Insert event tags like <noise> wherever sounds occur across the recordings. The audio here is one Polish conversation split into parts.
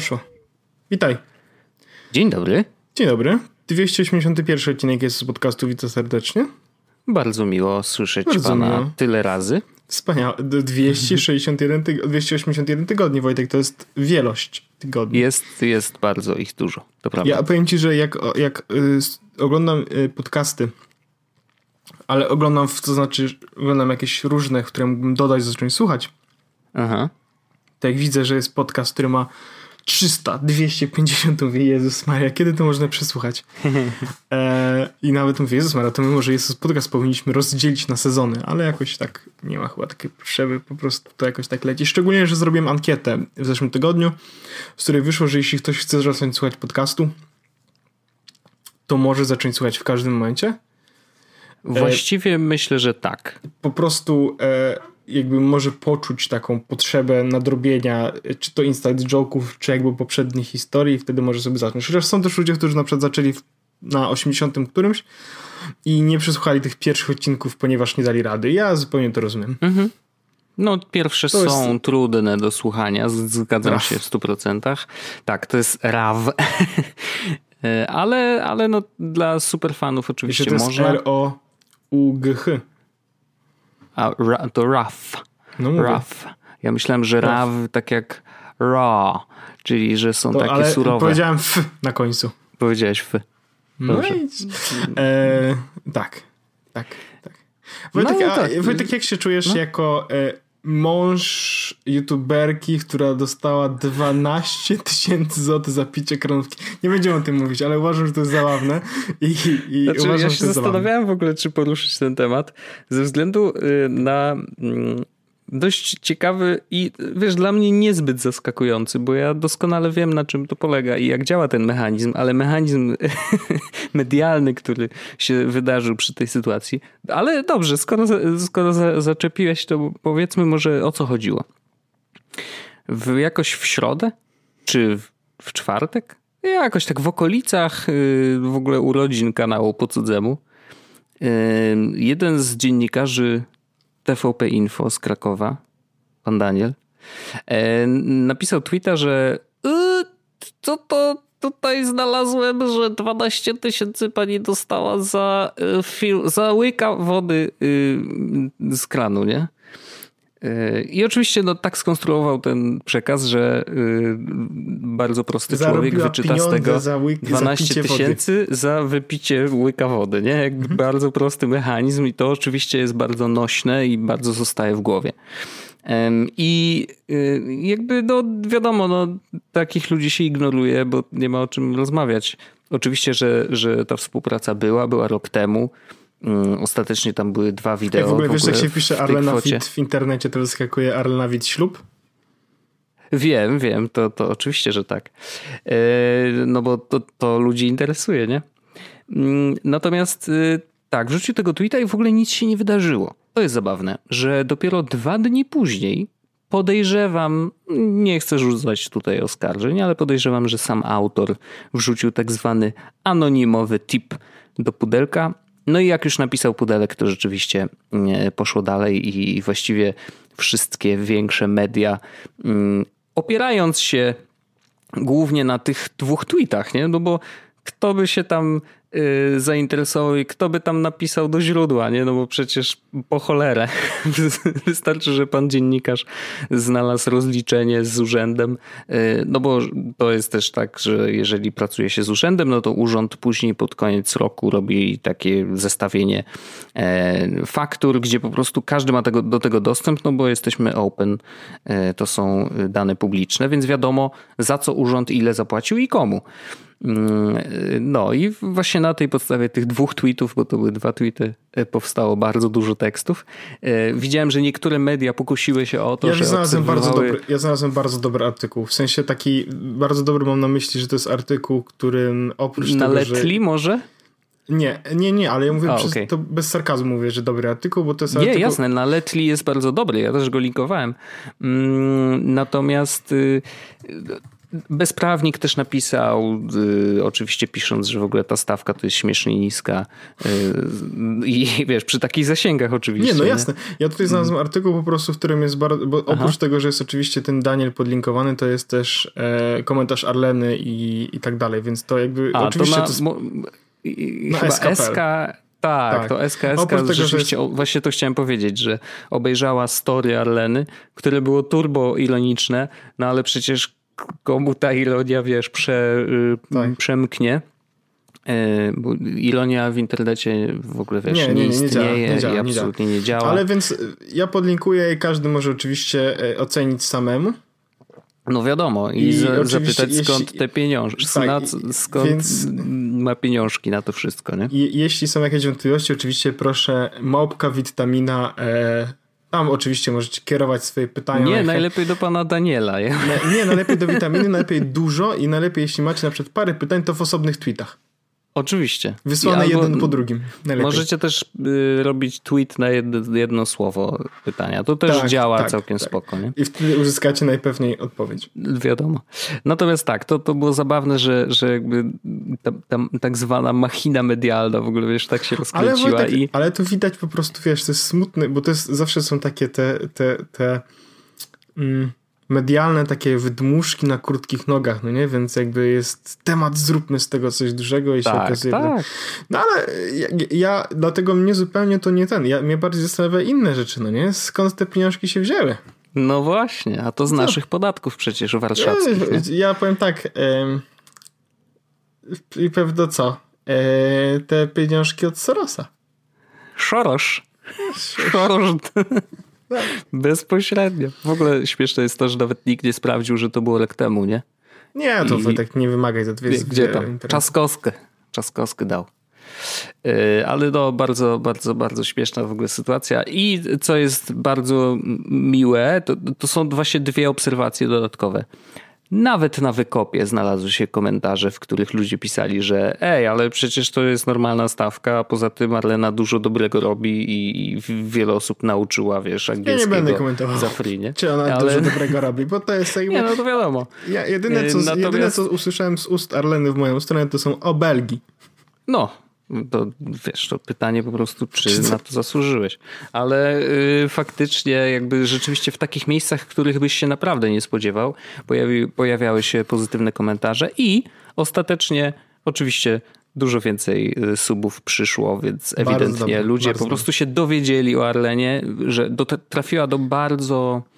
Poszło. Witaj. Dzień dobry. Dzień dobry. 281 odcinek jest z podcastu. Witam serdecznie. Bardzo miło słyszeć Bardzo pana miło. tyle razy. Wspaniałe. 261 tyg 281 tygodni, Wojtek, to jest wielość tygodni. Jest, jest bardzo ich dużo, to prawda. Ja powiem ci, że jak, jak y, oglądam y, podcasty, ale oglądam, to znaczy oglądam jakieś różne, które mógłbym dodać, zacząć słuchać. Aha. To jak widzę, że jest podcast, który ma 300, 250, mówię, Jezus Maria, kiedy to można przesłuchać? <laughs> E, I nawet mówię, Jezus Maria, to my może Jezus podcast powinniśmy rozdzielić na sezony, ale jakoś tak nie ma chyba takiej potrzeby, po prostu to jakoś tak leci. Szczególnie, że zrobiłem ankietę w zeszłym tygodniu, z której wyszło, że jeśli ktoś chce zacząć słuchać podcastu, to może zacząć słuchać w każdym momencie. E, Właściwie e, myślę, że tak. Po prostu e, jakby może poczuć taką potrzebę nadrobienia, czy to inside joke'ów, czy jakby poprzednich historii i wtedy może sobie zacząć. Chociaż są też ludzie, którzy na przykład zaczęli na 80 którymś i nie przesłuchali tych pierwszych odcinków, ponieważ nie dali rady. Ja zupełnie to rozumiem. Mhm. No, pierwsze to są jest... trudne do słuchania, zgadzam się w 100%. Tak, to jest RAW. <laughs> ale, ale no, dla superfanów oczywiście to można. R-O-U-G-H. A to rough. No rough. Ja myślałem, że raw tak jak raw, czyli że są to, takie ale surowe. Powiedziałem f na końcu. Powiedziałeś f. No i, e, tak, tak, tak. Wojtek, no, tak. A, Wojtek jak się czujesz no? jako e, mąż youtuberki, która dostała 12 tysięcy złotych za picie kronówki. Nie będziemy o tym mówić, ale uważam, że to jest zabawne. I, i znaczy, uważam, ja się zastanawiałem zabawne. w ogóle, czy poruszyć ten temat, ze względu y, na mm, dość ciekawy i wiesz, dla mnie niezbyt zaskakujący, bo ja doskonale wiem na czym to polega i jak działa ten mechanizm, ale mechanizm <laughs> medialny, który się wydarzył przy tej sytuacji. Ale dobrze, skoro, skoro zaczepiłeś, to powiedzmy może o co chodziło. W, jakoś w środę? Czy w, w czwartek? Jakoś tak w okolicach y, w ogóle urodzin kanału po cudzemu. Y, jeden z dziennikarzy TVP Info z Krakowa, pan Daniel, e, napisał tweeta, że y, co to tutaj znalazłem, że 12 tysięcy pani dostała za, y, za łyka wody y, z kranu, nie? I oczywiście no, tak skonstruował ten przekaz, że bardzo prosty człowiek wyczyta z tego łyk, 12 tysięcy za wypicie łyka wody. Nie? Jakby mhm. Bardzo prosty mechanizm i to oczywiście jest bardzo nośne i bardzo zostaje w głowie. I y, jakby no wiadomo, no, takich ludzi się ignoruje, bo nie ma o czym rozmawiać. Oczywiście, że, że ta współpraca była, była rok temu. Mm, ostatecznie tam były dwa wideo. Jak w ogóle, w ogóle wiesz, jak się pisze Arlena Fit w internecie, to wyskakuje Arlena Fit ślub? Wiem, wiem, to, to oczywiście, że tak. E, no bo to, to ludzi interesuje, nie? Mm, natomiast y, tak, w życiu tego tweeta i w ogóle nic się nie wydarzyło. To jest zabawne, że dopiero dwa dni później podejrzewam, nie chcę rzucać tutaj oskarżeń, ale podejrzewam, że sam autor wrzucił tak zwany anonimowy tip do pudelka no i jak już napisał Pudelek, to rzeczywiście mm, poszło dalej i właściwie wszystkie większe media, mm, opierając się głównie na tych dwóch tweetach, nie? No bo kto by się tam Y, zainteresował i kto by tam napisał do źródła, nie? No bo przecież po cholerę. <laughs> Wystarczy, że pan dziennikarz znalazł rozliczenie z urzędem, y, no bo to jest też tak, że jeżeli pracuje się z urzędem, no to urząd później pod koniec roku robi takie zestawienie e, faktur, gdzie po prostu każdy ma tego, do tego dostęp, no bo jesteśmy open, e, to są dane publiczne, więc wiadomo za co urząd ile zapłacił i komu. Mm, no i właśnie na tej podstawie tych dwóch tweetów, bo to były dwa tweety, e, powstało bardzo dużo tekstów. E, widziałem, że niektóre media pokusiły się o to, ja że znalazłem obserwowały... bardzo dobry, Ja znalazłem bardzo dobry artykuł. W sensie taki, bardzo dobry mam na myśli, że to jest artykuł, którym oprócz na tego, Letli że... może? Nie, nie, nie, ale ja mówię, A, przez, okay. to bez sarkazmu mówię, że dobry artykuł, bo to jest Nie, artykuł... jasne, na Letli jest bardzo dobry, ja też go linkowałem. Mm, natomiast y, Bezprawnik też napisał, y, oczywiście pisząc, że w ogóle ta stawka to jest śmiesznie niska. Y, I <laughs> wiesz, przy takich zasięgach oczywiście. Nie, no jasne. Nie? Ja tutaj znalazłem artykuł po prostu, w którym jest bardzo. Bo Aha. oprócz tego, że jest oczywiście ten Daniel podlinkowany, to jest też e, komentarz Arleny i, i tak dalej, więc to jakby. A, oczywiście to, na, to jest, mo, i, chyba SK. Tak, tak, to SKS rzeczywiście, jest... właśnie to chciałem powiedzieć, że obejrzała story Arleny, które było turbo ironiczne, no ale przecież komu ta ironia, wiesz, prze, y, tak. przemknie. E, bo ironia w internecie w ogóle wiesz, nie, nie, nie, nie istnieje działa, nie działa, i absolutnie nie działa. Ale więc ja podlinkuję i każdy może oczywiście e, ocenić samemu. No wiadomo, i, I zapytać skąd jeśli, te pieniążki, tak, skąd więc, ma pieniążki na to wszystko, nie? jeśli są jakieś wątpliwości, oczywiście proszę małpka witamina e, tam oczywiście możecie kierować swoje pytania. Nie, najlepiej do pana Daniela. Ja. Nie, najlepiej do witaminy, najlepiej dużo i najlepiej jeśli macie na przykład parę pytań, to w osobnych tweetach. Oczywiście. Wysłane jeden po drugim. Najlepiej. Możecie też y, robić tweet na jedno, jedno, słowo pytania. To też tak, działa tak, całkiem tak. spoko. Nie? I wtedy uzyskacie najpewniej odpowiedź. Wiadomo. Natomiast tak, to, to było zabawne, że, że jakby ta, ta tak zwana machina medialna w ogóle, wiesz, tak się rozkręciła. Ale, Wojtek, i... ale to widać po prostu, wiesz, to jest smutne, bo to jest, zawsze są takie te, te, te mm, medialne takie wydmuszki na krótkich nogach, no nie? Więc jakby jest temat, zróbmy z tego coś dużego i tak, się okazuje... Tak. No ale ja, ja, dlatego mnie zupełnie to nie ten, ja, mnie bardziej zastanawia inne rzeczy, no nie? Skąd te pieniążki się wzięły? No właśnie, a to z naszych podatków przecież warszawskich. Ja, ja powiem tak, i pewno co? E, te pieniążki od Sorosa. Szorosz. Szorosz. Bezpośrednio. W ogóle śmieszne jest to, że nawet nikt nie sprawdził, że to było rok temu, nie? Nie, to I... tak nie wymagaj za dwie Gdzie tam? Czaskowskę. Czaskowskę dał. E, ale no, bardzo, bardzo, bardzo śmieszna w ogóle sytuacja. I co jest bardzo miłe, to, to są właśnie dwie obserwacje dodatkowe. Nawet na wykopie znalazły się komentarze, w których ludzie pisali, że ej, ale przecież to jest normalna stawka, a poza tym Marlena dużo dobrego robi i, i wiele osób nauczyła, wiesz, angielskiego ja nie będę komentował, za free, nie? Czy ona ale... dużo dobrego robi, bo to jest jakby... Nie, no to wiadomo. Ja, jedyne, co, Natomiast... jedyne, co usłyszałem z ust Arleny w moją stronę, to są obelgi. No, to wiesz, to pytanie po prostu, czy na to zasłużyłeś. Ale y, faktycznie, jakby rzeczywiście w takich miejscach, których byś się naprawdę nie spodziewał, pojawi, pojawiały się pozytywne komentarze i ostatecznie, oczywiście, dużo więcej y, subów przyszło, więc ewidentnie ludzie po prostu się dowiedzieli o Arlenie, że do, trafiła do bardzo Yy,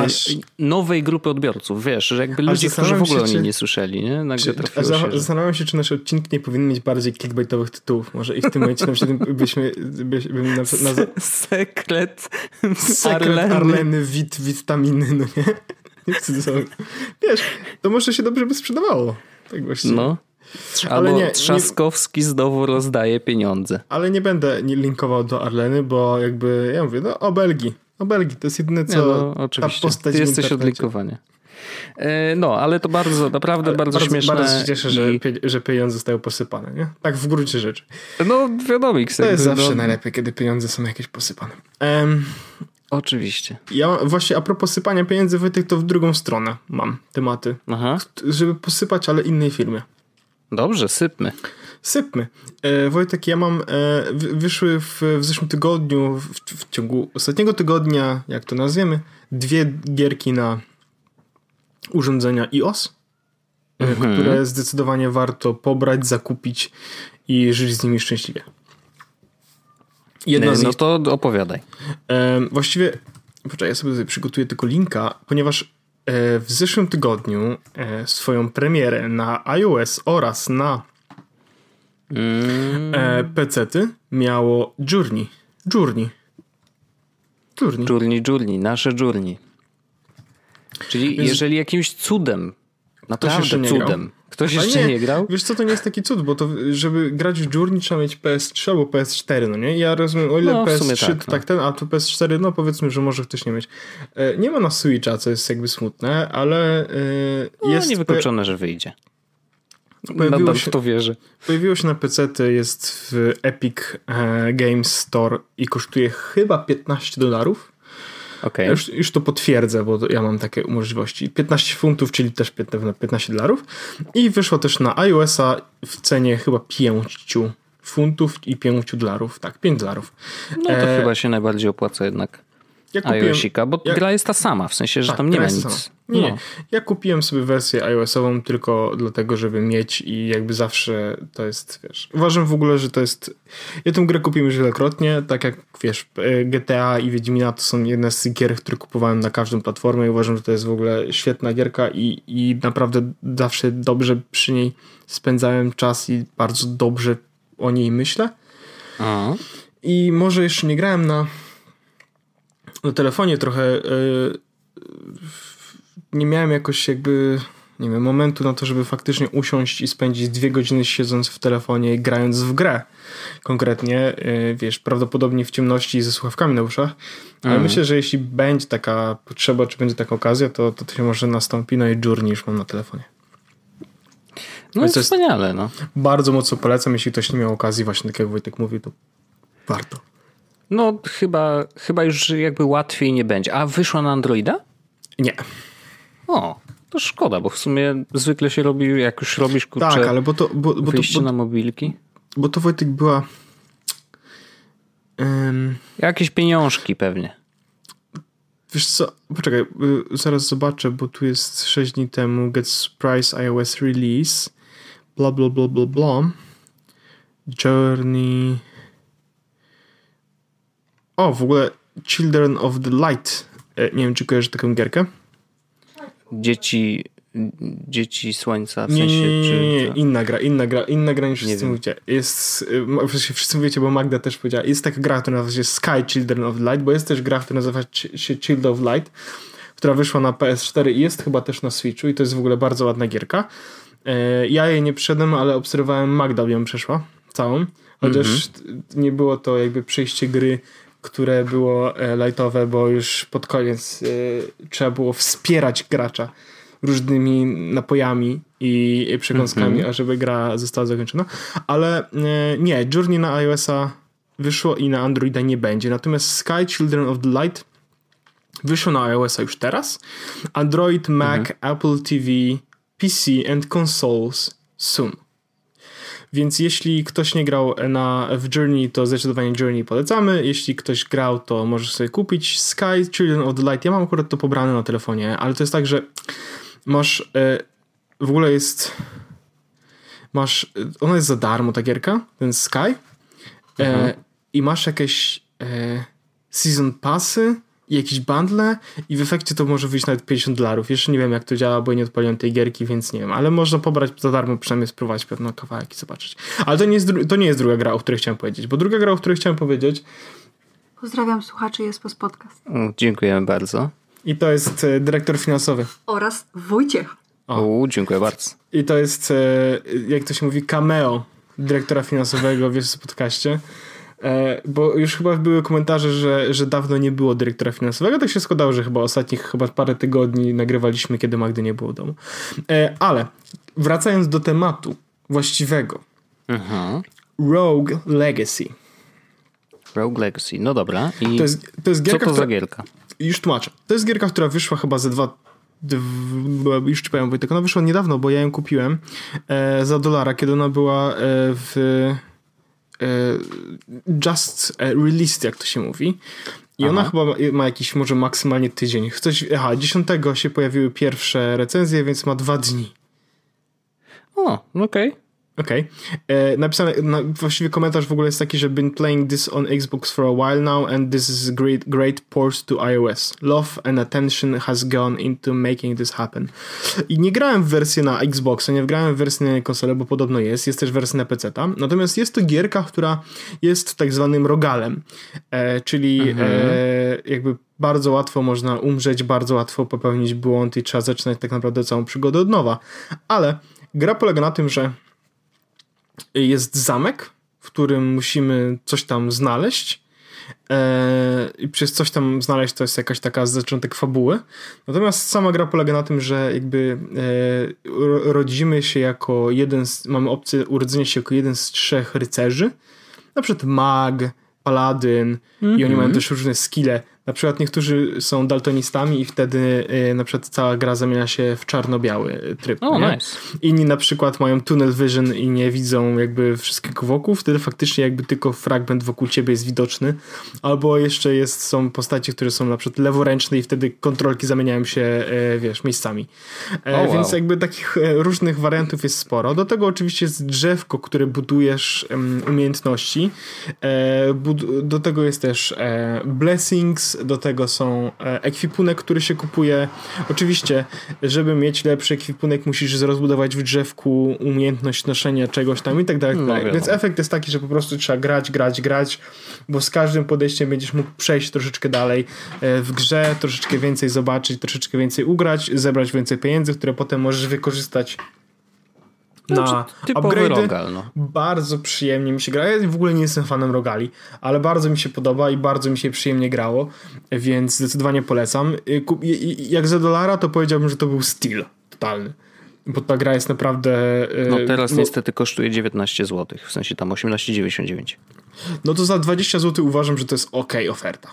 Aż... nowej grupy odbiorców, wiesz, że jakby ludzie, którzy w ogóle się, o niej nie słyszeli, nie? Nagle czy, za, się, Zastanawiam się, czy nasz odcinek nie powinien mieć bardziej clickbaitowych tytułów. Może i w tym momencie na przykład byśmy... byśmy na, na, <laughs> Sekret Sekret Arleny, wit, witaminy, no nie? Wiesz, to może się dobrze by sprzedawało. Tak właśnie. No. Ale nie, Trzaskowski nie, znowu rozdaje pieniądze. Ale nie będę linkował do Arleny, bo jakby, ja mówię, no o Belgii o Belgii, to jest jedyne, co nie, no, oczywiście. ta postać Ty jesteś odlinkowanie. No, ale to bardzo, naprawdę ale bardzo, bardzo śmieszne. Bardzo się cieszę, i... że, pie, że pieniądze zostały posypane, nie? Tak w gruncie rzeczy. No, wiadomo. To jest zawsze no... najlepiej, kiedy pieniądze są jakieś posypane. Um, Oczywiście. Ja właśnie a propos sypania pieniędzy, Wojtek, to w drugą stronę mam tematy. Aha. Żeby posypać, ale innej firmie. Dobrze, sypmy. Sypmy. E, Wojtek, ja mam, e, wyszły w, w zeszłym tygodniu, w, w, ciągu ostatniego tygodnia, jak to nazwiemy, dwie gierki na urządzenia iOS, e, mhm. które zdecydowanie warto pobrać, zakupić i żyć z nimi szczęśliwie. Jedna z no nich, to opowiadaj. E, właściwie, poczekaj, ja sobie tutaj przygotuję tylko linka, ponieważ e, w zeszłym tygodniu e, swoją premierę na iOS oraz na Mm. E, PC-ty miało Journey. Journey. Journey. Journey, Journey, nasze Journey. Czyli Więc jeżeli jakimś cudem, naprawdę cudem, Ktoś jeszcze nie, nie, grał? Wiesz co, to nie jest taki cud, bo to, żeby grać w Journey trzeba mieć PS3 albo PS4, no nie? Ja rozumiem, o ile no, PS3 tak, to no. tak ten, a to PS4, no powiedzmy, że może ktoś nie mieć. E, nie ma na Switcha, co jest jakby smutne, ale e, no, jest... niewykluczone, że wyjdzie. Pojawiło Nadal się, w to wierzę. Pojawiło się na PC, jest w Epic e, Games Store i kosztuje chyba 15 dolarów. Okay. Już, już to potwierdzę, bo ja mam takie możliwości. 15 funtów, czyli też 15 dolarów. I wyszło też na iOS-a w cenie chyba 5 funtów i 5 dolarów. Tak, 5 dolarów. No to e... chyba się najbardziej opłaca jednak. Ja kupiłem, iOSika, bo ja, gra jest ta sama, w sensie, że tak, tam nie ma nic. Nie, no. ja kupiłem sobie wersję iOS-ową tylko dlatego, żeby mieć i jakby zawsze to jest, wiesz, uważam w ogóle, że to jest, ja tę grę kupiłem już wielokrotnie, tak jak, wiesz, e, GTA i Wiedźmina to są jedne z gier, które kupowałem na każdą platformę i uważam, że to jest w ogóle świetna gierka i, i naprawdę zawsze dobrze przy niej spędzałem czas i bardzo dobrze o niej myślę. Aha. I może jeszcze nie grałem na na telefonie trochę yy, nie miałem jakoś jakby nie wiem, momentu na to, żeby faktycznie usiąść i spędzić dwie godziny siedząc w telefonie i grając w grę. Konkretnie, yy, wiesz, prawdopodobnie w ciemności ze słuchawkami na uszach. Ale mm. myślę, że jeśli będzie taka potrzeba, czy będzie taka okazja, to, to, to się może nastąpi. No i Journey już mam na telefonie. No jest wspaniale, no. Bardzo mocno polecam, jeśli ktoś nie miał okazji, właśnie tak jak Wojtek mówił, to warto. No chyba, chyba już jakby łatwiej nie będzie. A wyszła na Androida? Nie. O, to szkoda, bo w sumie zwykle się robi, jak już robisz kurczę, tak, ale bo to, bo, bo wyjście to, bo, na mobilki. Bo to Wojtek była um, jakieś pieniążki pewnie. Wiesz co, poczekaj, y, zaraz zobaczę, bo tu jest 6 dni temu Get Surprise iOS Release bla bla bla bla bla Journey o, w ogóle Children of the Light. E, nie wiem, czy kojarzysz taką gierkę? Dzieci Dzieci Słońca, w nie, sensie... Nie, nie, nie, nie, inna gra, inna gra, inna gra niż wszyscy mówicie. Jest, y, wszyscy mówicie, bo Magda też powiedziała, jest taka gra, która nazywa się Sky Children of Light, bo jest też gra, która nazywa się Child of Light, która wyszła na PS4 i jest chyba też na Switchu i to jest w ogóle bardzo ładna gierka. E, ja jej nie przyszedłem, ale obserwowałem Magda ją przeszła, całą, chociaż mm -hmm. nie było to jakby przejście gry które było e, lightowe, bo już pod koniec e, trzeba było wspierać gracza różnymi napojami i przekąskami, mm -hmm. ażeby gra została zakończona. Ale e, nie, Journey na iOS-a wyszło i na Androida nie będzie. Natomiast Sky Children of the Light wyszło na iOS-a już teraz. Android, Mac, -hmm. Apple TV, PC and consoles soon. Więc jeśli ktoś nie grał na, w Journey, to zdecydowanie Journey polecamy. Jeśli ktoś grał, to możesz sobie kupić Sky Children of the Light. Ja mam akurat to pobrane na telefonie, ale to jest tak, że masz e, w ogóle jest masz, e, ona jest za darmo ta gierka, ten Sky e, mhm. i masz jakieś e, season passy i jakieś bundle i w efekcie to może wyjść nawet 50 dolarów. Jeszcze nie wiem jak to działa, bo nie odpaliłem tej gierki, więc nie wiem, ale można pobrać za darmo, przynajmniej spróbować pewno kawałek i zobaczyć. Ale to nie, jest, to nie jest druga gra, o której chciałem powiedzieć, bo druga gra, o której chciałem powiedzieć Pozdrawiam słuchaczy jest po podcast. Dziękujemy bardzo. I to jest e, dyrektor finansowy. Oraz Wojciech. O, dziękuję bardzo. I to jest, e, jak to się mówi, cameo dyrektora finansowego w podcaście. E, bo już chyba były komentarze, że, że dawno nie było dyrektora finansowego. Tak się składało, że chyba ostatnich chyba parę tygodni nagrywaliśmy, kiedy Magdy nie było w domu. E, ale wracając do tematu właściwego. Mhm. Rogue Legacy. Rogue Legacy, no dobra. I to jest, to jest gierka, co to która, za gierka? Już tłumaczę. To jest gierka, która wyszła chyba ze dwa już ci powiem Wojtek, ona wyszła niedawno, bo ja ją kupiłem e, za dolara, kiedy ona była e, w just e, released, jak to się mówi. I Aha. ona chyba ma jakiś może maksymalnie tydzień. Coś, aha, 10 się pojawiły pierwsze recenzje, więc ma dwa dni. O, okej. Okay. Okej. Okay. E, napisane, na, właściwie komentarz w ogóle jest taki, że been playing this on Xbox for a while now and this is a great, great port to iOS. Love and attention has gone into making this happen. I nie grałem w wersję na Xboxa, nie grałem w wersję na konsolę, bo podobno jest, jest też wersja na PC. -ta. Natomiast jest to gierka, która jest tak zwanym rogalem, e, czyli mhm. e, jakby bardzo łatwo można umrzeć, bardzo łatwo popełnić błąd i trzeba zaczynać tak naprawdę całą przygodę od nowa. Ale gra polega na tym, że jest zamek, w którym musimy coś tam znaleźć e, i przez coś tam znaleźć to jest jakaś taka zaczątek fabuły. Natomiast sama gra polega na tym, że jakby e, rodzimy się jako jeden z, mamy opcję urodzenia się jako jeden z trzech rycerzy, na przykład mag, paladyn mm -hmm. i oni mają mhm. też różne skille na przykład niektórzy są daltonistami i wtedy y, na przykład cała gra zamienia się w czarno-biały tryb. Oh, nice. Inni na przykład mają tunnel vision i nie widzą jakby wszystkiego wokół, wtedy faktycznie jakby tylko fragment wokół ciebie jest widoczny. Albo jeszcze jest, są postacie, które są na przykład leworęczne i wtedy kontrolki zamieniają się, e, wiesz, miejscami. E, oh, Więc jakby takich e, różnych wariantów jest sporo. Do tego oczywiście jest drzewko, które budujesz umiejętności. Do tego jest też blessings, do tego są e, ekwipunek, który się kupuje. Oczywiście, żeby mieć lepszy ekwipunek, musisz rozbudować w drzewku umiejętność noszenia czegoś tam i tak dalej. Tak no, Więc efekt jest taki, że po prostu trzeba grać, grać, grać, bo z każdym podejściem będziesz mógł przejść troszeczkę dalej e, w grze, troszeczkę więcej zobaczyć, troszeczkę więcej ugrać, zebrać więcej pieniędzy, które potem możesz wykorzystać na znaczy, upgrade. Rogal, no. Bardzo przyjemnie mi się gra. Ja w ogóle nie jestem fanem rogali, ale bardzo mi się podoba i bardzo mi się przyjemnie grało, więc zdecydowanie polecam. Y, jak za dolara, to powiedziałbym, że to był styl totalny. Bo ta gra jest naprawdę. Y, no teraz no, niestety kosztuje 19 zł, w sensie tam 18,99. No to za 20 zł uważam, że to jest ok oferta.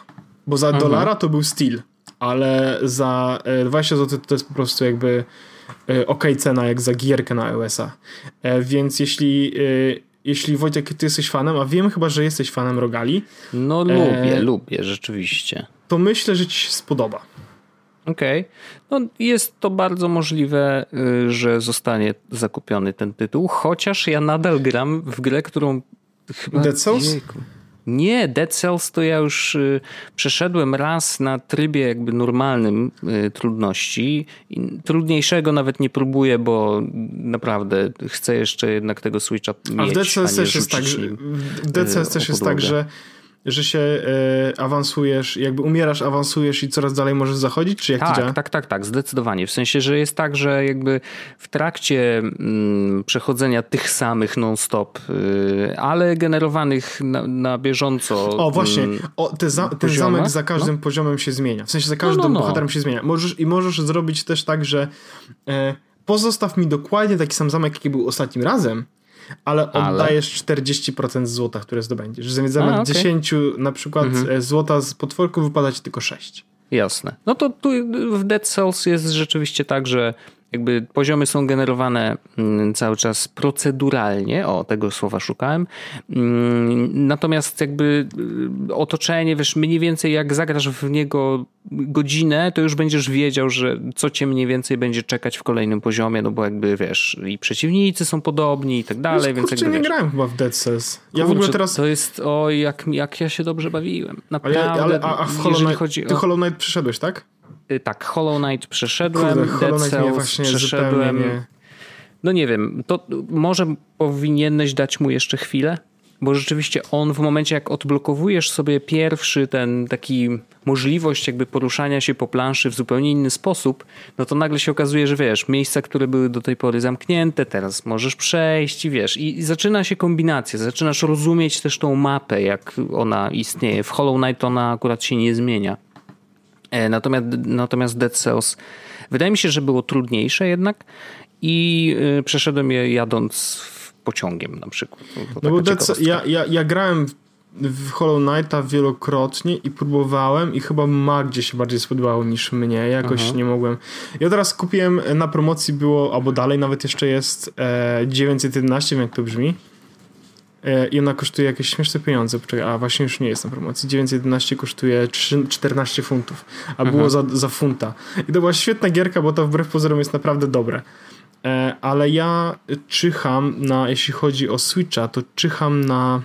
Bo za mhm. dolara to był styl, ale za 20 y, zł to jest po prostu jakby ok cena jak za gierkę na iOS-a. E, więc jeśli, e, jeśli Wojtek, ty jesteś fanem, a wiem chyba, że jesteś fanem Rogali. No lubię, e, lubię, rzeczywiście. To myślę, że ci się spodoba. Okej. Okay. No, jest to bardzo możliwe, y, że zostanie zakupiony ten tytuł, chociaż ja nadal gram w grę, którą chyba... Dead Souls? Jejku. Nie, Dead Cells to ja już y, przeszedłem raz na trybie jakby normalnym y, trudności. Trudniejszego nawet nie próbuję, bo naprawdę chcę jeszcze jednak tego Switcha mieć. A w Dead Cells też jest tak, że, w Dead Cells też jest tak, że że się e, awansujesz, jakby umierasz, awansujesz i coraz dalej możesz zachodzić, czy jak tak, to działa? Tak, tak, tak, zdecydowanie. W sensie, że jest tak, że jakby w trakcie mm, przechodzenia tych samych non-stop, y, ale generowanych na, na, bieżąco. O, właśnie, mm, o, te za, ten zamek za każdym no? poziomem się zmienia. W sensie za każdym no, no, no. bohaterem się zmienia. Możesz, I możesz zrobić też tak, że e, pozostaw mi dokładnie taki sam zamek, jaki był ostatnim razem, ale oddajesz ale... 40% złota, które zdobędziesz. Zamiast okay. 10 na przykład mhm. E, złota z potworku wypada ci tylko 6. Jasne. No to tu w Dead Cells jest rzeczywiście tak, że jakby poziomy są generowane mm, cały czas proceduralnie, o tego słowa szukałem. Mm, natomiast jakby y, otoczenie, wiesz, mniej więcej jak zagrasz w niego godzinę, to już będziesz wiedział, że co cię mniej więcej będzie czekać w kolejnym poziomie, no bo jakby wiesz, i przeciwnicy są podobni i tak dalej, Już, więc kurczę, jakby, nie grałem chyba w Dead Cells. Ja w ogóle teraz... To jest, o jak, jak ja się dobrze bawiłem. Naprawdę, ale, ale a, a w Hollow Knight, chodzi o... ty Hollow Knight przyszedłeś, tak? Y, tak, Hollow Knight przeszedłem, Kurde, Dead Cells przeszedłem. Nie. No nie wiem, to może powinieneś dać mu jeszcze chwilę? Bo rzeczywiście on w momencie jak odblokowujesz sobie pierwszy ten taki możliwość jakby poruszania się po planszy w zupełnie inny sposób, no to nagle się okazuje, że wiesz, miejsca, które były do tej pory zamknięte, teraz możesz przejść i wiesz, i, i zaczyna się kombinacja, zaczynasz rozumieć też tą mapę, jak ona istnieje. W Hollow Knight ona akurat się nie zmienia. E, natomiast, natomiast Dead Cells wydaje mi się, że było trudniejsze jednak i e, przeszedłem je jadąc pociągiem na przykład. No bo Dead, ja, ja, ja grałem w Hollow Knighta wielokrotnie i próbowałem i chyba Magdzie się bardziej spodobało niż mnie. Jakoś Aha. nie mogłem. Ja teraz kupiłem, na promocji było, albo dalej nawet jeszcze jest e, 911, jak to brzmi. I ona kosztuje jakieś śmieszne pieniądze. a właśnie już nie jest na promocji. 911 kosztuje 3, 14 funtów, a było za, za funta. I to była świetna gierka, bo to wbrew pozorom jest naprawdę dobre. E, ale ja czyham na, jeśli chodzi o Switcha, to czyham na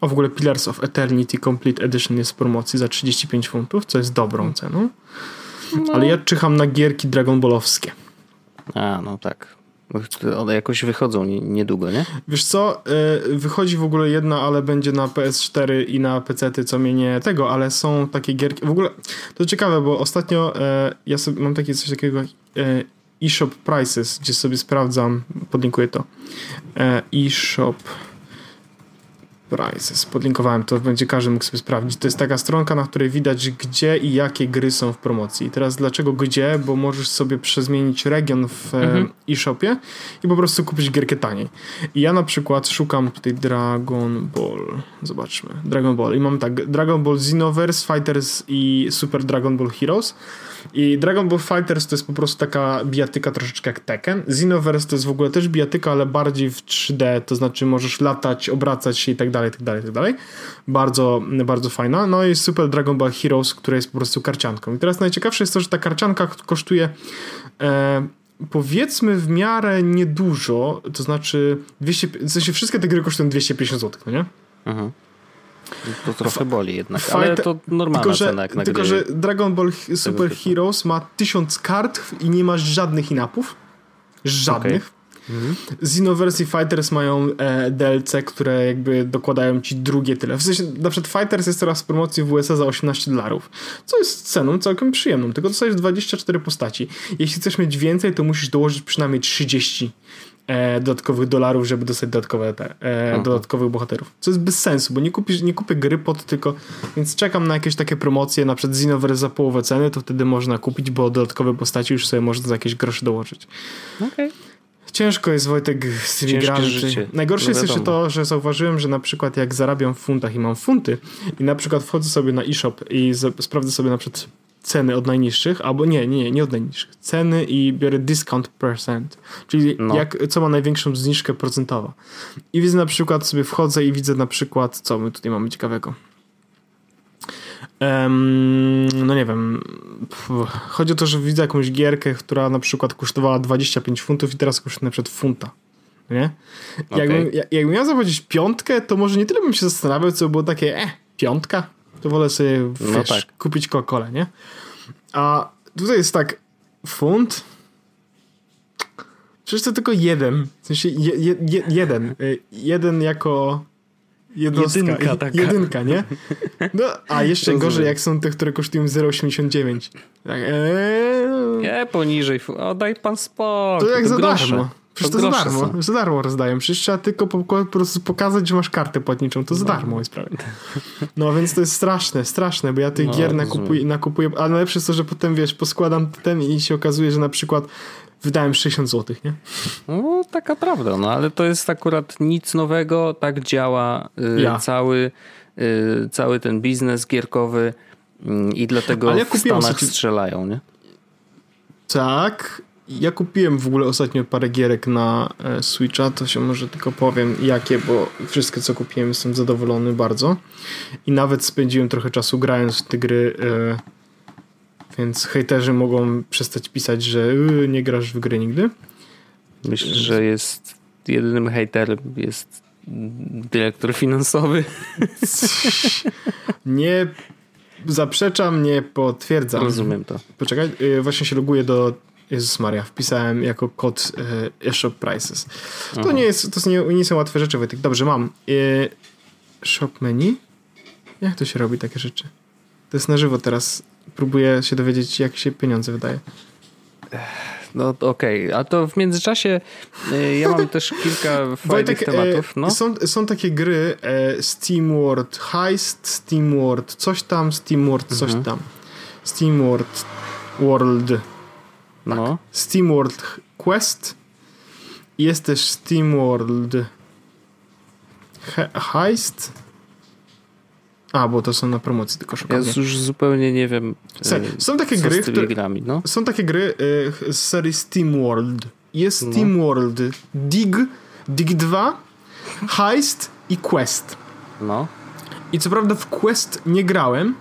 o w ogóle Pillars of Eternity Complete Edition jest w promocji za 35 funtów, co jest dobrą ceną. No. Ale ja czyham na gierki Dragon Ballowskie. A, no tak. One jakoś wychodzą niedługo, nie? Wiesz co, e, wychodzi w ogóle jedna, ale będzie na PS4 i na PC, co mnie nie tego, ale są takie gierki. W ogóle to ciekawe, bo ostatnio e, ja sobie mam takie coś takiego e, eShop Prices, gdzie sobie sprawdzam podlinkuję to. EShop Prices. Podlinkowałem to, będzie każdy mógł sobie sprawdzić. To jest taka stronka, na której widać, gdzie i jakie gry są w promocji. I teraz dlaczego gdzie? Bo możesz sobie przezmienić region w e, mhm. e-shopie i po prostu kupić gierkę taniej. I ja na przykład szukam tutaj Dragon Ball. Zobaczmy. Dragon Ball. I mam tak, Dragon Ball Xenoverse, Fighters i Super Dragon Ball Heroes. I Dragon Ball Fighters to jest po prostu taka bijatyka troszeczkę jak Tekken. Xenoverse to jest w ogóle też bijatyka, ale bardziej w 3D, to znaczy możesz latać, obracać się i tak dalej, tak dalej, tak dalej. Bardzo, bardzo fajna. No i Super Dragon Ball Heroes, która jest po prostu karcianką. I teraz najciekawsze jest to, że ta karcianka kosztuje e, powiedzmy w miarę niedużo, to znaczy 200, w sensie wszystkie te gry kosztują 250 zł, no nie? Mhm. To trochę boli jednak, Fight, ale to normalna tylko, że, cena jak na Tylko, gry. że Dragon Ball Super Heroes ma tysiąc kart i nie masz żadnych inapów. Żadnych. Okay. Mhm. Xenoverse i Fighters mają e, DLC, które jakby dokładają ci drugie tyle. W sensie, na przykład Fighters jest teraz w promocji w USA za 18 dolarów, co jest ceną całkiem przyjemną, tylko dostajesz 24 postaci. Jeśli chcesz mieć więcej, to musisz dołożyć przynajmniej 30 e, dodatkowych dolarów, żeby dostać dodatkowe te, e, dodatkowych bohaterów. Co jest bez sensu, bo nie, kupisz, nie kupię gry pod tylko, więc czekam na jakieś takie promocje, na przykład Xenoverse za połowę ceny, to wtedy można kupić, bo dodatkowe postaci już sobie można za jakieś grosze dołożyć. Okej. Okay. Ciężko jest Wojtek z tymi grami. Najgorsze no jest jeszcze to, że zauważyłem, że na przykład jak zarabiam w funtach i mam funty i na przykład wchodzę sobie na e-shop i sprawdzę sobie na przykład ceny od najniższych, albo nie, nie, nie od najniższych. Ceny i biorę discount percent, czyli no. jak, co ma największą zniżkę procentową. I widzę na przykład sobie wchodzę i widzę na przykład, co my tutaj mamy ciekawego. Um, no nie wiem. Chodzi o to, że widzę jakąś gierkę, która na przykład kosztowała 25 funtów i teraz kosztuje na przykład funta. Nie? Okay. Jakbym, jakbym miał zapłacić piątkę, to może nie tyle bym się zastanawiał, co by było takie, eh, piątka? To wolę sobie no wiesz, tak. kupić Coca-Colę, nie? A tutaj jest tak, funt. Przecież to tylko jeden. W sensie je, je, jeden. Y, jeden jako jednostka. Jedynka, <laughs> taka. Jedynka, nie? No, a jeszcze Rozumiem. gorzej, jak są te, które kosztują 0,89. Tak, ee... Nie, poniżej. O, daj pan spokój. To jak to za darmo. Przecież to, to za darmo, są. za darmo rozdają. Przecież trzeba tylko po, po, prostu pokazać, że masz kartę płatniczą. To za no. darmo jest prawie. No więc to jest straszne, straszne, bo ja tych no, gier nakupuję, nakupuję, ale najlepsze jest to, że potem wiesz, poskładam ten i się okazuje, że na przykład wydałem 60 zł, nie? No, taka prawda, no ale to jest akurat nic nowego, tak działa y, ja. cały, y, cały ten biznes gierkowy y, i dlatego ja w Stanach strzelają, nie? Tak, ja kupiłem w ogóle ostatnio parę gierek na e, Switcha, to się może tylko powiem jakie, bo wszystkie co kupiłem jestem zadowolony bardzo i nawet spędziłem trochę czasu grając w te gry e, więc hejterzy mogą przestać pisać, że y, nie grasz w gry nigdy. Myślę, że jest jedynym hejterem jest dyrektor finansowy. <laughs> nie zaprzeczam, nie potwierdzam. Rozumiem to. Poczekaj, y, właśnie się loguję do Jezus Maria, wpisałem jako kod y, eShop Prices. To nie, jest, to nie, nie są łatwe rzeczy, Wojtek. Dobrze, mam. Shop menu? Jak to się robi takie rzeczy? To jest na żywo teraz próbuję się dowiedzieć, jak się pieniądze wydaje. No okej, okay. a to w międzyczasie y, ja mam też kilka <laughs> fajnych e, tematów. No. Są, są takie gry e, SteamWorld Heist, SteamWorld coś tam, SteamWorld coś mhm. tam. SteamWorld World. Tak. No. SteamWorld Quest. Jest też SteamWorld Heist. A, bo to są na promocji tylko szukam. Ja już zupełnie nie wiem. Słuchaj, y, są takie gry, które, grami, no? Są takie gry y, z serii Steam World. Jest no. Steam World Dig, Dig 2, Heist i Quest. No. I co prawda w Quest nie grałem,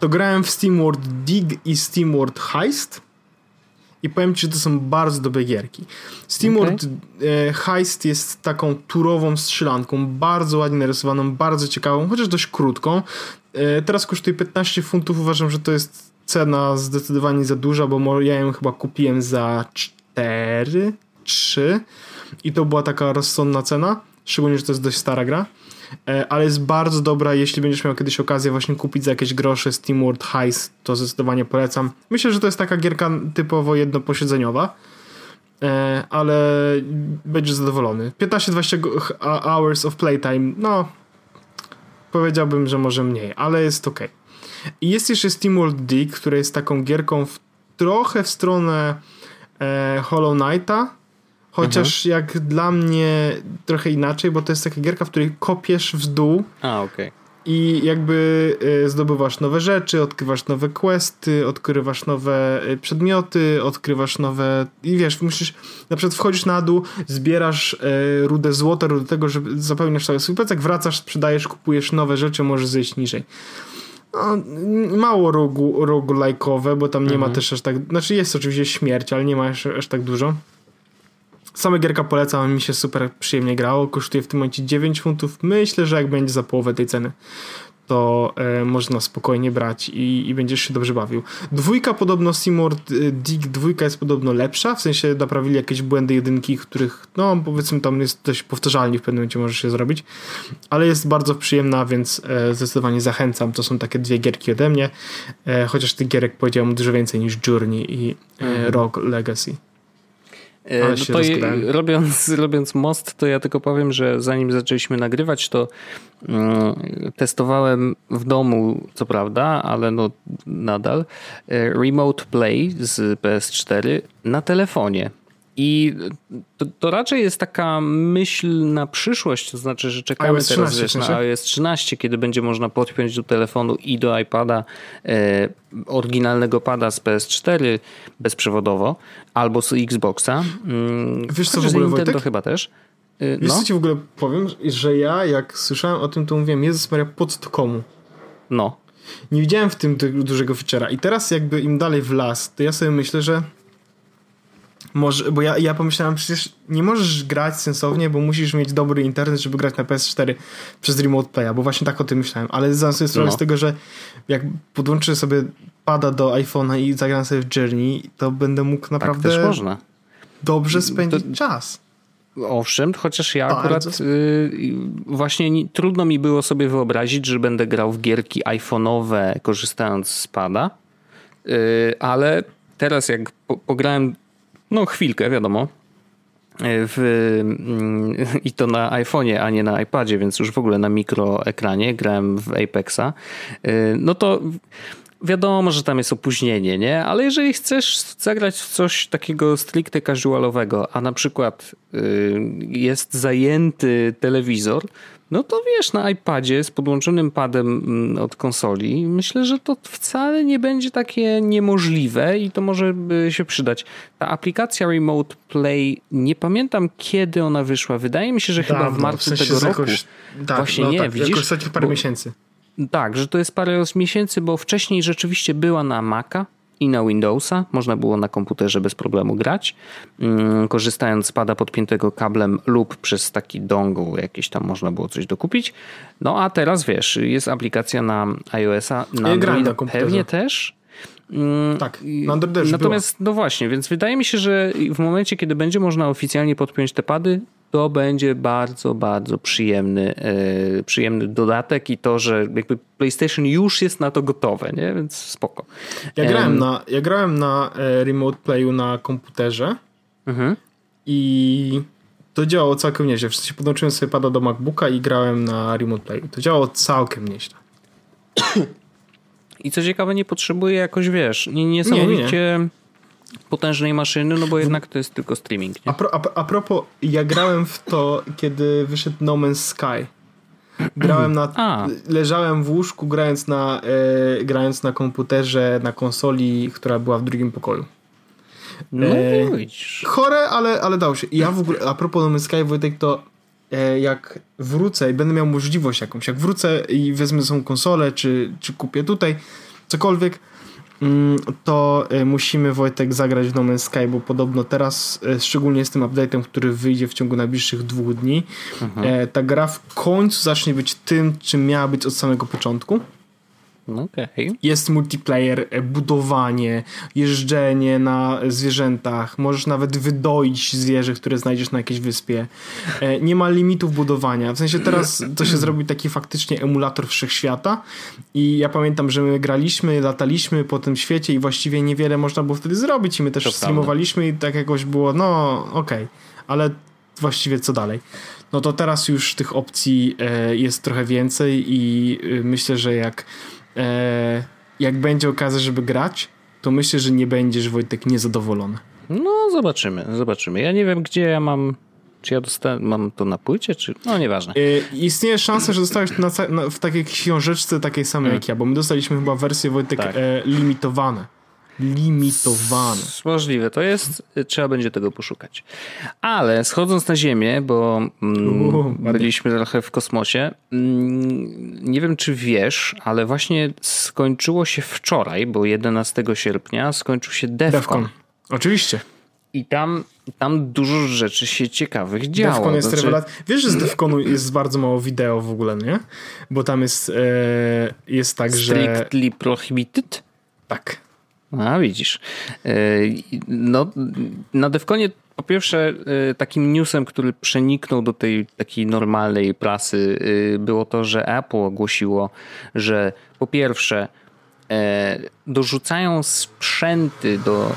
to grałem w Steam World Dig i Steam World Heist i powiem ci, że to są bardzo dobre gierki. SteamWorld okay. E, Heist jest taką turową strzelanką, bardzo ładnie narysowaną, bardzo ciekawą, chociaż dość krótką. E, teraz kosztuje 15 funtów, uważam, że to jest cena zdecydowanie za duża, bo ja ją chyba kupiłem za 4, 3 i to była taka rozsądna cena, szczególnie, że to jest dość stara gra. E, ale jest bardzo dobra, jeśli będziesz miał kiedyś okazję właśnie kupić za jakieś grosze Steam World Heist, to zdecydowanie polecam. Myślę, że to jest taka gierka typowo jednoposiedzeniowa. e, ale będziesz zadowolony. 15-20 hours of playtime, no powiedziałbym, że może mniej, ale jest ok. I jest jeszcze SteamWorld Dig, która jest taką gierką w, trochę w stronę e, Hollow Knighta, chociaż mhm. jak dla mnie trochę inaczej, bo to jest taka gierka, w której kopiesz w dół. A, okej. Okay i jakby e, zdobywasz nowe rzeczy, odkrywasz nowe questy, odkrywasz nowe e, przedmioty, odkrywasz nowe i wiesz, musisz, na przykład wchodzisz na dół, zbierasz e, rudę złota, rudę tego, żeby zapełniasz cały swój plecak, wracasz, sprzedajesz, kupujesz nowe rzeczy, możesz zejść niżej. No, mało rogu, rogu lajkowe, bo tam nie mhm. ma też aż tak, znaczy jest oczywiście śmierć, ale nie ma aż, aż tak dużo. Same gierka polecam, mi się super przyjemnie grało. Kosztuje w tym momencie 9 funtów. Myślę, że jak będzie za połowę tej ceny, to e, można spokojnie brać i, i, będziesz się dobrze bawił. Dwójka podobno SeaMord e, Dig dwójka jest podobno lepsza, w sensie naprawili jakieś błędy jedynki, których no powiedzmy tam jest dość powtarzalnie w pewnym momencie możesz się zrobić, ale jest bardzo przyjemna, więc e, zdecydowanie zachęcam. To są takie dwie gierki ode mnie, e, chociaż tych gierek powiedziałem dużo więcej niż Journey i e, mhm. Rogue Legacy. E, no to robiąc, <laughs> robiąc most, to ja tylko powiem, że zanim zaczęliśmy nagrywać, to mm, testowałem w domu, co prawda, ale no nadal, e, Remote Play z PS4 na telefonie. I to, to, raczej jest taka myśl na przyszłość, to znaczy, że czekamy iOS teraz 13, wiesz, na iOS 13, kiedy będzie można podpiąć do telefonu i do iPada e, oryginalnego pada z PS4 bezprzewodowo, albo z Xboxa. Mm, wiesz co w ogóle, Nintendo Wojtek? chyba też. E, Wiesz no? co ci w ogóle powiem, że ja jak słyszałem o tym, to mówiłem, Jezus Maria, po co to komu? No. Nie widziałem w tym dużego feature'a i teraz jakby im dalej w las, to ja sobie myślę, że może, bo ja, ja pomyślałem, przecież nie możesz grać sensownie, bo musisz mieć dobry internet, żeby grać na PS4 przez Remote Playa, bo właśnie tak o tym myślałem. Ale zdałem sobie sprawę no. z tego, że jak podłączę sobie pada do iPhone'a i zagram sobie w Journey, to będę mógł tak naprawdę tak, też można. dobrze spędzić to... czas. Owszem, chociaż ja akurat y, właśnie nie, trudno mi było sobie wyobrazić, że będę grał w gierki iPhone'owe korzystając z pada, y, ale teraz jak po, pograłem no chwilkę, wiadomo. E, w, mm, I to na iPhone'ie, a nie na iPadzie, więc już w ogóle na mikroekranie grałem w Apexa. E, no to wiadomo, że tam jest opóźnienie, nie? Ale jeżeli chcesz zagrać w coś takiego stricte casualowego, a na przykład y, jest zajęty telewizor, no to wiesz, na iPadzie z podłączonym padem mm, od konsoli, myślę, że to wcale nie będzie takie niemożliwe i to może się przydać. Ta aplikacja Remote Play, nie pamiętam kiedy ona wyszła. Wydaje mi się, że Dawno, chyba w marcu w sensie tego roku. Jakoś, tak, Właśnie no nie, tak, widzisz? Jakoś parę bo, miesięcy. Tak, że to jest parę miesięcy, bo wcześniej rzeczywiście była na Maca, i na Windowsa. Można było na komputerze bez problemu grać, mm, korzystając z pada podpiętego kablem lub przez taki dongle jakieś tam można było coś dokupić. No a teraz wiesz, jest aplikacja na iOS-a, na Androida pewnie też. Mm, tak, na Android Natomiast, no właśnie, więc wydaje mi się, że w momencie, kiedy będzie można oficjalnie podpiąć te pady, to będzie bardzo, bardzo przyjemny, yy, przyjemny dodatek i to, że jakby PlayStation już jest na to gotowe, nie? więc spoko. Ja grałem um, na, ja grałem na e, Remote Playu na komputerze mhm. i to działało całkiem nieźle. W sensie podłączyłem sobie pada do MacBooka i grałem na Remote Playu. To działało całkiem nieźle. I co ciekawe, nie potrzebuje jakoś, wiesz, niesamowicie... Nie, nie potężnej maszyny, no bo jednak to jest tylko streaming. Nie? A, pro, a, a propos, ja grałem w to, kiedy wyszedł No Man's Sky. Grałem na. A. Leżałem w łóżku, grając na, e, grając na komputerze, na konsoli, która była w drugim pokoju. No, e, chore, ale, ale dało się. Ja w ogóle, a propos No Man's Sky, Wojtek, to e, jak wrócę i będę miał możliwość jakąś, jak wrócę i wezmę są konsolę, czy, czy kupię tutaj cokolwiek, to e, musimy Wojtek zagrać w No Man's Sky, bo podobno teraz, e, szczególnie z tym update'em, który wyjdzie w ciągu najbliższych dwóch dni, mhm. ta gra w końcu zacznie być tym, czym miała być od samego początku. Okay. Jest multiplayer, e, budowanie, jeżdżenie na zwierzętach, możesz nawet wydoić zwierzę, które znajdziesz na jakiejś wyspie. E, nie ma limitów budowania. W sensie teraz to się zrobił taki faktycznie emulator wszechświata i ja pamiętam, że my graliśmy, lataliśmy po tym świecie i właściwie niewiele można było wtedy zrobić i my też to streamowaliśmy prawda. i tak jakoś było, no okej, okay. ale właściwie co dalej? No to teraz już tych opcji e, jest trochę więcej i myślę, że jak e, jak będzie okazja, żeby grać, to myślę, że nie będziesz, Wojtek, niezadowolony. No, zobaczymy, zobaczymy. Ja nie wiem, gdzie ja mam czy ja dostałem, mam to na płycie, czy... No, nieważne. Yy, istnieje szansa, że dostałeś to na, na, w takiej książeczce takiej samej hmm. jak ja, bo my dostaliśmy chyba wersję, Wojtek, tak. e, limitowane limitowane. Możliwe to jest, trzeba będzie tego poszukać. Ale schodząc na Ziemię, bo mm, byliśmy trochę w kosmosie, mm, nie wiem czy wiesz, ale właśnie skończyło się wczoraj, bo 11 sierpnia skończył się DEFCON. DEFCON. Oczywiście. I tam, tam dużo rzeczy się ciekawych działo. Defcon jest znaczy... rewelacja. Wiesz, że z Defconu jest bardzo mało wideo w ogóle, nie? Bo tam jest, e, jest tak, Strictly że... Strictly prohibited? Tak. A widzisz. E, no, na Defconie po pierwsze e, takim newsem, który przeniknął do tej takiej normalnej prasy e, było to, że Apple ogłosiło, że po pierwsze dorzucają sprzęty do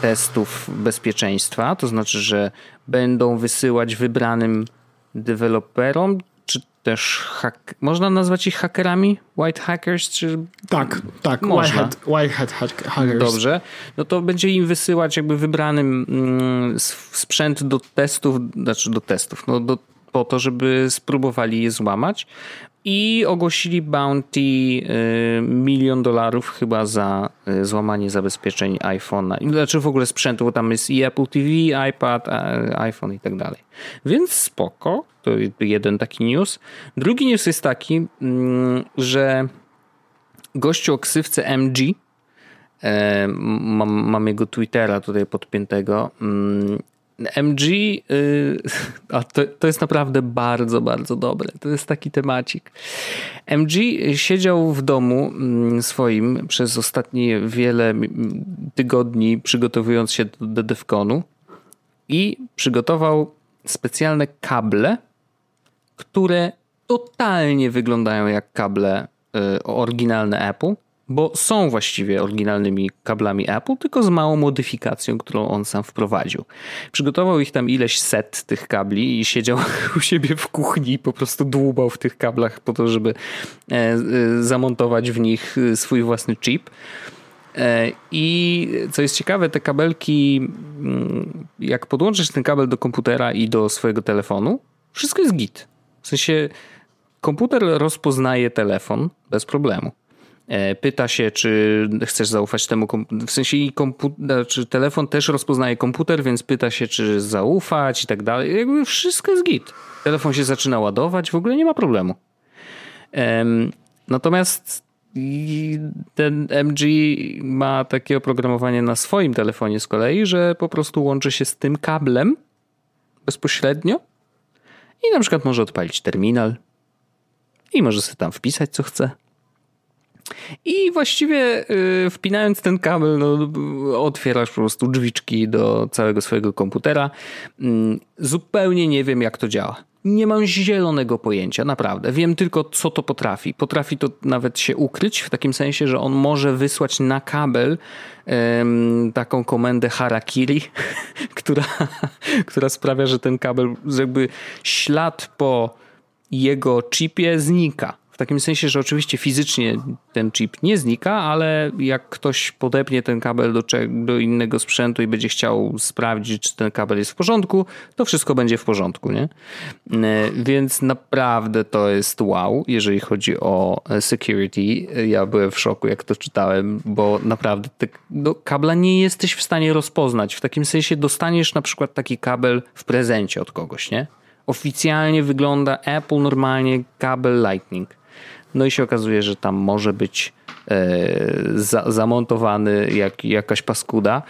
testów bezpieczeństwa, to znaczy, że będą wysyłać wybranym deweloperom też hak... Można nazwać ich hakerami? White hackers? Czy... Tak, tak. Można. White, white hat hackers. Dobrze. No to będzie im wysyłać jakby wybranym mm, sprzęt do testów, znaczy do testów, no do, po to, żeby spróbowali je złamać i ogłosili bounty y, milion dolarów chyba za y, złamanie zabezpieczeń iPhone'a. Znaczy w ogóle sprzętu, bo tam jest i Apple TV, iPad, iPhone i tak dalej. Więc spoko, to jeden taki news. Drugi news jest taki, mm, że gościu o ksywce MG, e, mam, mam jego Twittera tutaj podpiętego, mm, MG, y, <laughs> a to, to jest naprawdę bardzo, bardzo dobre. To jest taki temacik. MG siedział w domu mm, swoim przez ostatnie wiele tygodni, przygotowując się do DEFCONu i przygotował specjalne kable, które totalnie wyglądają jak kable y, oryginalne Apple bo są właściwie oryginalnymi kablami Apple, tylko z małą modyfikacją, którą on sam wprowadził. Przygotował ich tam ileś set tych kabli i siedział <laughs> u siebie w kuchni i po prostu dłubał w tych kablach po to, żeby e, e, zamontować w nich swój własny chip. E, I co jest ciekawe, te kabelki, mm, jak podłączysz ten kabel do komputera i do swojego telefonu, wszystko jest git. W sensie komputer rozpoznaje telefon bez problemu. E, pyta się, czy chcesz zaufać temu, w sensie i komputer, czy telefon też rozpoznaje komputer, więc pyta się, czy zaufać i tak dalej. Jakby wszystko jest git. Telefon się zaczyna ładować, w ogóle nie ma problemu. Natomiast ten MG ma takie oprogramowanie na swoim telefonie z kolei, że po prostu łączy się z tym kablem bezpośrednio i na przykład może odpalić terminal i może sobie tam wpisać co chce. I właściwie y, wpinając ten kabel, no, otwierasz po prostu drzwiczki do całego swojego komputera. Mm, zupełnie nie wiem, jak to działa. Nie mam zielonego pojęcia, naprawdę. Wiem tylko, co to potrafi. Potrafi to nawet się ukryć, w takim sensie, że on może wysłać na kabel um, taką komendę harakiri, <laughs> która, <laughs> która sprawia, że ten kabel, jakby ślad po jego chipie znika takim sensie, że oczywiście fizycznie ten chip nie znika, ale jak ktoś podepnie ten kabel do, do innego sprzętu i będzie chciał sprawdzić, czy ten kabel jest w porządku, to wszystko będzie w porządku, nie? E, więc naprawdę to jest wow, jeżeli chodzi o security. Ja byłem w szoku, jak to czytałem, bo naprawdę te, no, kabla nie jesteś w stanie rozpoznać. W takim sensie dostaniesz na przykład taki kabel w prezencie od kogoś, nie? Oficjalnie wygląda Apple normalnie kabel Lightning. No i się okazuje, że tam może być e, za, zamontowany jak, jakaś paskuda.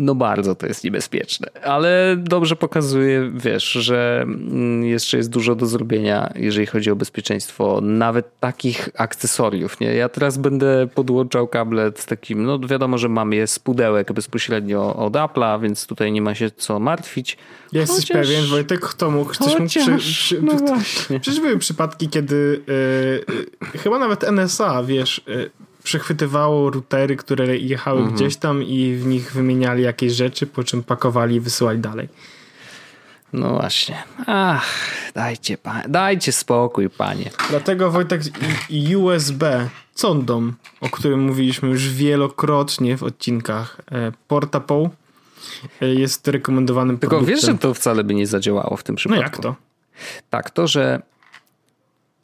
No bardzo to jest niebezpieczne, ale dobrze pokazuje, wiesz, że mm, jeszcze jest dużo do zrobienia, jeżeli chodzi o bezpieczeństwo nawet takich akcesoriów. Nie? Ja teraz będę podłączał kable z takim, no wiadomo, że mam je z pudełek bezpośrednio od Apple'a, więc tutaj nie ma się co martwić. Jesteś Chociaż... pewien, Wojtek, kto mógł? Ktoś Chociaż... mógł przy, przy, no Przecież były przypadki, kiedy yy, chyba nawet NSA, wiesz, yy, przechwytywało routery, które jechały mhm. gdzieś tam i w nich wymieniali jakieś rzeczy, po czym pakowali i wysyłali dalej. No właśnie. Ach, dajcie, dajcie spokój, panie. Dlatego Wojtek USB sondą, o którym mówiliśmy już wielokrotnie w odcinkach e, Portapole jest rekomendowanym Tylko produktem. wiesz, że to wcale by nie zadziałało w tym przypadku. No jak to? Tak, to, że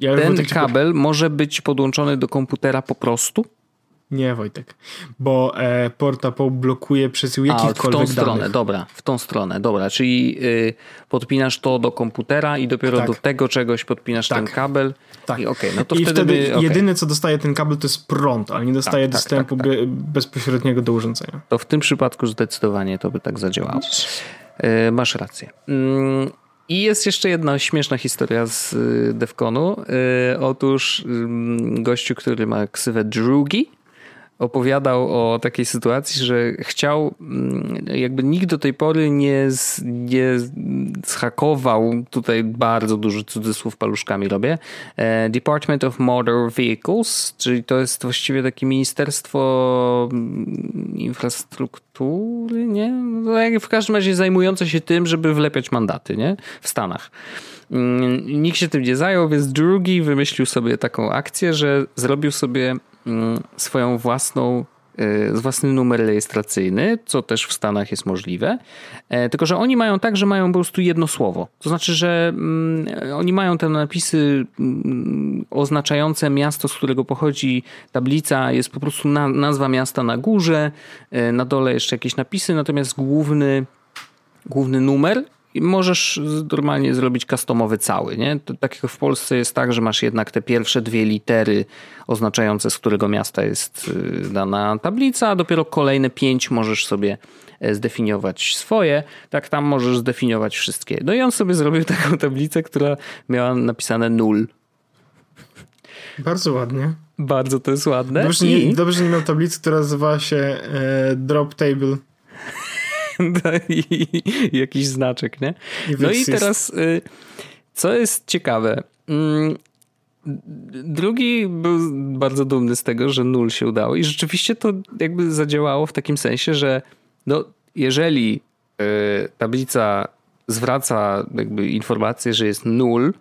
ja ten kabel może być podłączony do komputera po prostu? Nie, Wojtek, bo e, Portapole blokuje przesył jakichkolwiek A, w tą danych. stronę, dobra, w tą stronę, dobra, czyli y, podpinasz to do komputera i dopiero tak. do tego czegoś podpinasz tak. ten kabel. Tak. I, okay, no to I wtedy, wtedy okay. jedyne co dostaje ten kabel to jest prąd, ale nie dostaje tak, tak dostępu tak, tak. bezpośredniego do urządzenia. To w tym przypadku zdecydowanie to by tak zadziałało. Y, masz rację. Mm, i jest jeszcze jedna śmieszna historia z y, Defconu. Otóż gościu, który ma ksywę Drugi, opowiadał o takiej sytuacji, że chciał, mm, jakby nikt do tej pory nie, z, nie zhakował, tutaj bardzo duży cudzysłów paluszkami robię, e, Department of Motor Vehicles, czyli to jest właściwie takie ministerstwo mm, infrastruktury, nie? No, w każdym razie zajmujące się tym, żeby wlepiać mandaty, nie? W Stanach. Mm, nikt się tym nie zajął, więc drugi wymyślił sobie taką akcję, że zrobił sobie swoją własną y, własny numer rejestracyjny, co też w Stanach jest możliwe. E, tylko, że oni mają tak, że mają po prostu jedno słowo. To znaczy, że mm, oni mają te napisy mm, oznaczające miasto, z którego pochodzi tablica, jest po prostu nazwa miasta na górze, e, na dole jeszcze jakieś napisy, natomiast główny, główny numer i możesz normalnie zrobić customowy cały, nie? To, tak jak w Polsce jest tak, że masz jednak te pierwsze dwie litery oznaczające, z którego miasta jest y, dana tablica, a dopiero kolejne pięć możesz sobie e, zdefiniować swoje, tak tam możesz zdefiniować wszystkie. No i on sobie zrobił <laughs> taką tablicę, która miała napisane nul. Bardzo ładnie. Bardzo to jest ładne. Dobrze, I... nie, dobrze nie miał tablicy, która nazywa się e, drop table. <laughs> I, jakiś znaczek, nie? No i teraz, y, co jest ciekawe, mm, Drugi był bardzo dumny z tego, że nul się udało i rzeczywiście to jakby zadziałało w takim sensie, że no, jeżeli y, tablica zwraca jakby informację, że jest nul,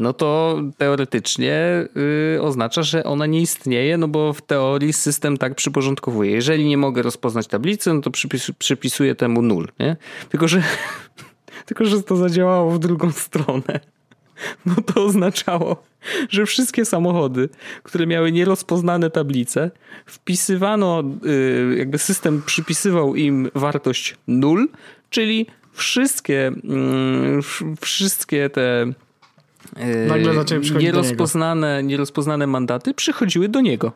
no to teoretycznie yy, oznacza, że ona nie istnieje, no bo w teorii system tak przyporządkowuje. Jeżeli nie mogę rozpoznać tablicy, no to przypis, przypisuję temu nul, nie? Tylko, że, <laughs> tylko, że to zadziałało w drugą stronę. <laughs> No to oznaczało, że wszystkie samochody, które miały nierozpoznane tablice, wpisywano, yy, jakby system przypisywał im wartość nul, czyli wszystkie, yy, wszystkie te Nagle zaczęły przychodzić nierozpoznane, nierozpoznane mandaty przychodziły do niego.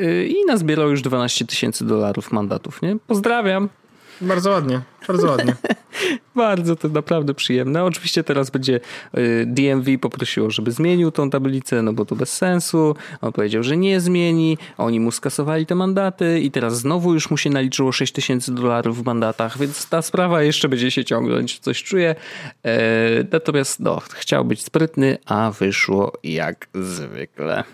Yy, I nazbierał już 12 tysięcy dolarów mandatów. Nie? Pozdrawiam. Bardzo ładnie, bardzo ładnie. <laughs> bardzo to naprawdę przyjemne. Oczywiście teraz będzie y, DMV poprosiło, żeby zmienił tą tablicę, no bo to bez sensu. On powiedział, że nie zmieni. Oni mu skasowali te mandaty i teraz znowu już mu się naliczyło 6 tysięcy dolarów w mandatach, więc ta sprawa jeszcze będzie się ciągnąć, coś czuję. E, natomiast no, chciał być sprytny, a wyszło jak zwykle.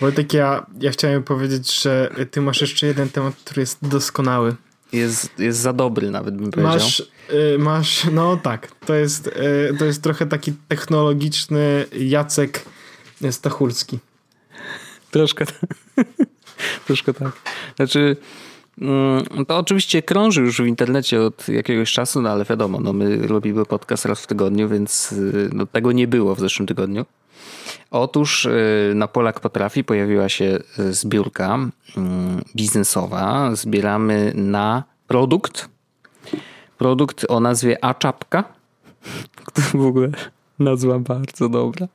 Wojtek, ja, ja chciałem powiedzieć, że ty masz jeszcze jeden temat, który jest doskonały jest, jest za dobry nawet bym powiedział. Masz, y, masz no tak, to jest, y, to jest trochę taki technologiczny Jacek Stachulski. Troszkę, <laughs> troszkę tak. Znaczy mm, to oczywiście krąży już w internecie od jakiegoś czasu, no ale wiadomo, no my robimy podcast raz w tygodniu, więc y, no, tego nie było w zeszłym tygodniu. Otóż na Polak Potrafi pojawiła się zbiórka mm, biznesowa. Zbieramy na produkt. Produkt o nazwie A-czapka. <laughs> W ogóle nazwa bardzo dobra.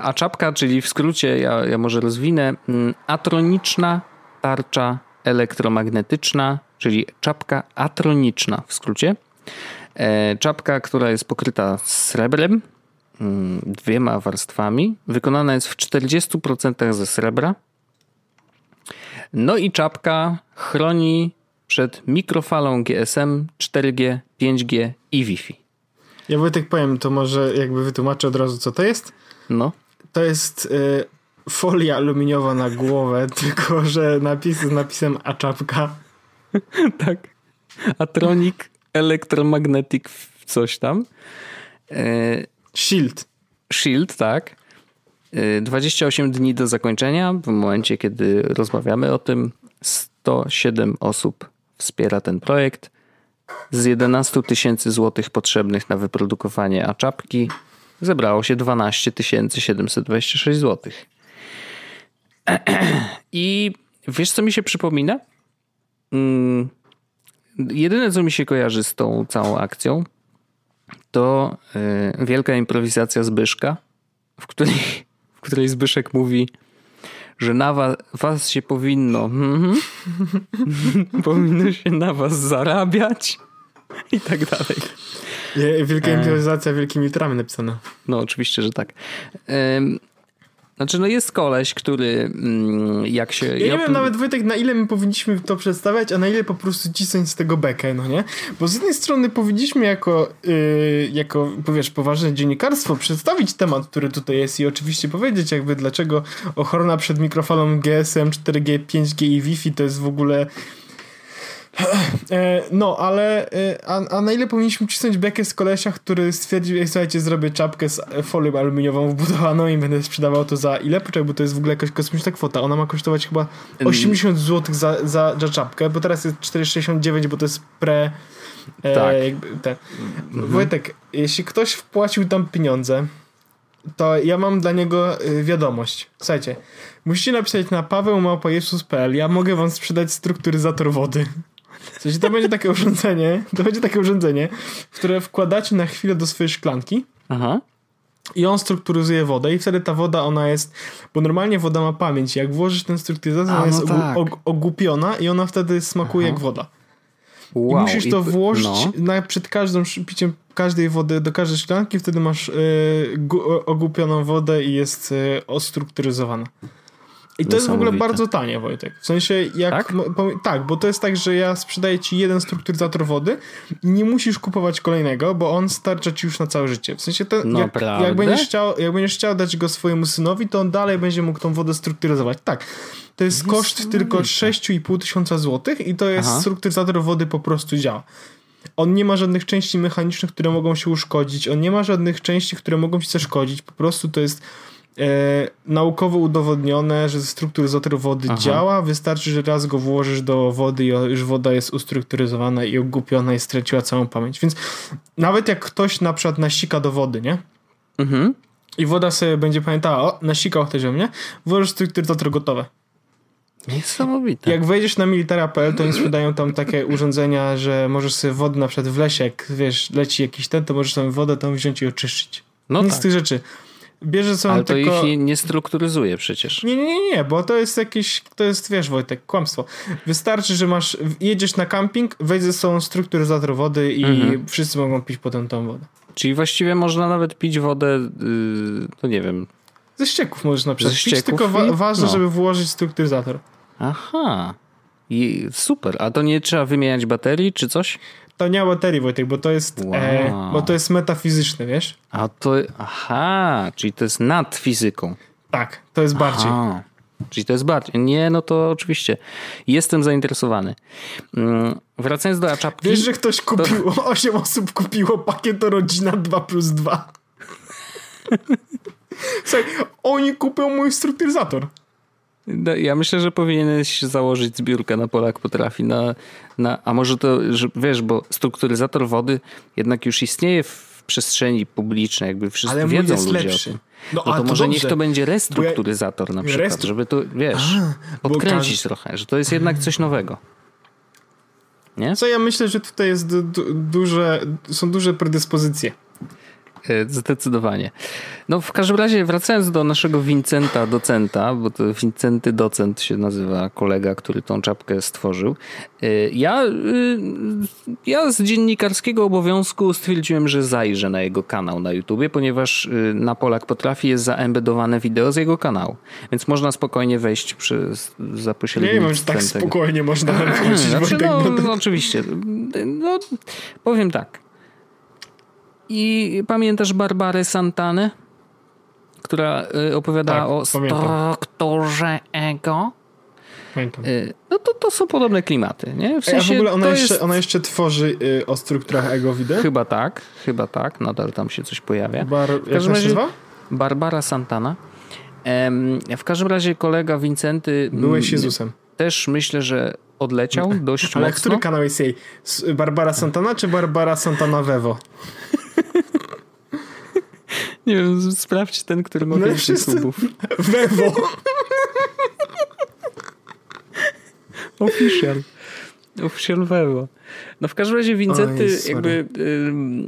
A-czapka, czyli w skrócie, ja, ja może rozwinę, mm, atroniczna tarcza elektromagnetyczna, czyli czapka atroniczna w skrócie. E, czapka, która jest pokryta srebrem, dwiema warstwami. Wykonana jest w 40% ze srebra. No i czapka chroni przed mikrofalą GSM, 4G, 5G i Wi-Fi. Ja Wojtek powiem, to może jakby wytłumaczę od razu, co to jest. No. To jest y, folia aluminiowa na głowę, <laughs> tylko że napis z napisem a czapka. <laughs> tak. Atronic Electromagnetic coś tam. Y, Shield. Shield, tak. 28 y, dni do zakończenia. W momencie, kiedy rozmawiamy o tym, 107 osób wspiera ten projekt. Z 11 tysięcy złotych potrzebnych na wyprodukowanie a czapki zebrało się 12 726 złotych. <clears throat> I wiesz, co mi się przypomina? Mm, jedyne, co mi się kojarzy z tą całą akcją, to y, wielka improwizacja Zbyszka, w której, w której Zbyszek mówi, że na was, was się powinno, mm, <laughs> powinno się na was zarabiać i tak dalej. Wielka e. improwizacja wielkimi literami napisana. No, oczywiście, że tak. Znaczy, no jest koleś, który mm, jak się... Ja, ja nie wiem nawet, Wojtek, na ile my powinniśmy to przedstawiać, a na ile po prostu cisnąć z tego bekę, no nie? Bo z jednej strony powinniśmy jako, yy, jako powiesz, poważne dziennikarstwo przedstawić temat, który tutaj jest i oczywiście powiedzieć jakby dlaczego ochrona przed mikrofalą GSM, 4G, 5G i Wi-Fi to jest w ogóle no, ale e, a, a na ile powinniśmy cisnąć bekę z kolesia, który stwierdził, ej, słuchajcie, zrobię czapkę z folią aluminiową wbudowaną i będę sprzedawał to za ile? Poczekaj, bo to jest w ogóle jakaś kosmiczna kwota. Ona ma kosztować chyba 80 zł za, za, za czapkę, bo teraz jest 4,69, bo to jest pre... E, tak. Jakby te. Mhm. Wojtek, jeśli ktoś wpłacił tam pieniądze, to ja mam dla niego wiadomość. Słuchajcie, musicie napisać na pawełmałpajesus.pl ja mogę wam sprzedać strukturyzator wody. W sensie to będzie takie urządzenie, to będzie takie urządzenie, które wkładacie na chwilę do swojej szklanki. Aha. I on strukturyzuje wodę i wtedy ta woda ona jest, bo normalnie woda ma pamięć. Jak włożysz ten strukturyzator, ona no jest tak. ogłupiona i ona wtedy smakuje Aha. jak woda. Wow. I musisz to włożyć no. na, przed każdym piciem każdej wody do każdej szklanki, wtedy masz y, ogłupioną wodę i jest y, ostrukturyzowana. I to jest w ogóle bardzo tanie, Wojtek. W sensie, jak. Tak? tak? bo to jest tak, że ja sprzedaję ci jeden strukturyzator wody i nie musisz kupować kolejnego, bo on starcza ci już na całe życie. W sensie, to, no, jak, jak, będziesz chciał, jak będziesz chciał dać go swojemu synowi, to on dalej będzie mógł tą wodę strukturyzować. Tak. To jest, koszt tylko 6,5 tysiąca złotych i to jest Aha. strukturyzator wody po prostu działa. On nie ma żadnych części mechanicznych, które mogą się uszkodzić. On nie ma żadnych części, które mogą ci zaszkodzić. Po prostu to jest naukowo udowodnione, że strukturyzator wody Aha. działa. Wystarczy, że raz go włożysz do wody i już woda jest ustrukturyzowana i ogłupiona i straciła całą pamięć. Więc nawet jak ktoś na przykład nasika do wody, nie? Mhm. I woda sobie będzie pamiętała, o, nasikał ktoś o mnie, włożysz strukturyzator gotowe. Niesamowite. Jak wejdziesz na militara.pl, to oni sprzedają tam takie urządzenia, że możesz sobie wodę na przykład w lesie, jak wiesz, leci jakiś ten, to możesz sobie wodę tam wziąć i oczyszczyć. No Nic tak. z tych rzeczy bierze Ale to tylko... ich nie strukturyzuje przecież. Nie, nie, nie, nie, bo to jest jakieś, to jest, wiesz Wojtek, kłamstwo. Wystarczy, że masz, jedziesz na camping, weź ze sobą strukturyzator wody i mhm. wszyscy mogą pić potem tą wodę. Czyli właściwie można nawet pić wodę, yy, no nie wiem. Ze ścieków możesz na przykład pić, tylko wa ważne, no. żeby włożyć strukturyzator. Aha. I super. A to nie trzeba wymieniać baterii czy coś? To nie ma baterii, Wojtek, bo to jest, wow. e, bo to jest metafizyczne, wiesz? A to, aha, czyli to jest nad fizyką. Tak, to jest bardziej. Aha. Czyli to jest bardziej. Nie, no to oczywiście. Jestem zainteresowany. Mm, wracając do czapki. Wiesz, że ktoś kupił, <laughs> to... 8 osób kupiło pakiet rodzina 2 plus 2. <laughs> Słuchaj, oni kupią mój strukturyzator. No, ja myślę, że powinieneś założyć zbiórkę na Polak Potrafi. Na, na, a może to, że, wiesz, bo strukturyzator wody jednak już istnieje w przestrzeni publicznej, jakby wszyscy Ale wiedzą ludzie lepszy. o tym. No, no to, to może dobrze. niech to będzie restrukturyzator ja... na przykład, Restru... żeby to, wiesz, a, podkręcić trochę, że to jest jednak coś nowego. Nie? Co ja myślę, że tutaj jest du duże, są duże predyspozycje. E, zdecydowanie. No w każdym razie wracając do naszego Vincenta docenta, bo to Vincenty docent się nazywa kolega, który tą czapkę stworzył. E, ja, e, ja z dziennikarskiego obowiązku stwierdziłem, że zajrzę na jego kanał na YouTubie, ponieważ na Polak Potrafi jest zaembedowane wideo z jego kanału. Więc można spokojnie wejść przy, za pośrednictwem Nie wiem, że tak spokojnie można <laughs> wchodzić. znaczy, no, no, oczywiście. No, powiem tak. I pamiętasz Barbarę Santanę, która y, opowiadała tak, o strukturze ego? Pamiętam. Y, no to, to są podobne klimaty, nie? W, sensie, Ej, w ogóle ona, jeszcze, jest... ona jeszcze tworzy y, o strukturach ego wideo? Chyba tak, chyba tak. Nadal tam się coś pojawia. Bar... Jak się nazywa? Barbara Santana. W każdym razie kolega Wincenty... Byłeś Jezusem. Też myślę, że odleciał <laughs> dość Ale mocno. który kanał jest jej? Barbara Santana czy Barbara Santana Vevo? Nie wiem, sprawdź ten, który ma no więcej subów. Wewo. <laughs> Official. Official Wewo. No w każdym razie Wincenty Oj, jakby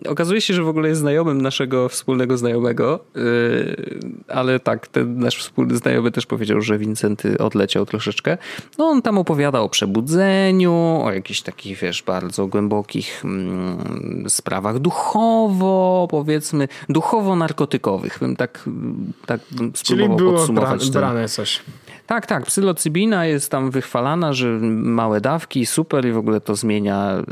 y, okazuje się, że w ogóle jest znajomym naszego wspólnego znajomego, y, ale tak, ten nasz wspólny znajomy też powiedział, że Wincenty odleciał troszeczkę. No on tam opowiada o przebudzeniu, o jakichś takich, wiesz, bardzo głębokich mm, sprawach duchowo, powiedzmy, duchowo-narkotykowych, bym tak, tak bym spróbował Czyli było podsumować. Bra brane coś. Tak, tak. Psylocybina jest tam wychwalana, że małe dawki, super i w ogóle to zmienia,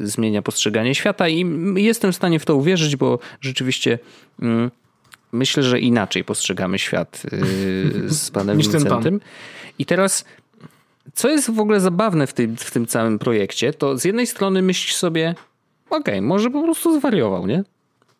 yy, zmienia postrzeganie świata i jestem w stanie w to uwierzyć, bo rzeczywiście yy, myślę, że inaczej postrzegamy świat yy, z <laughs> panem Vincentem. I teraz co jest w ogóle zabawne w tym, w tym całym projekcie, to z jednej strony myślisz sobie, okej, okay, może po prostu zwariował, nie?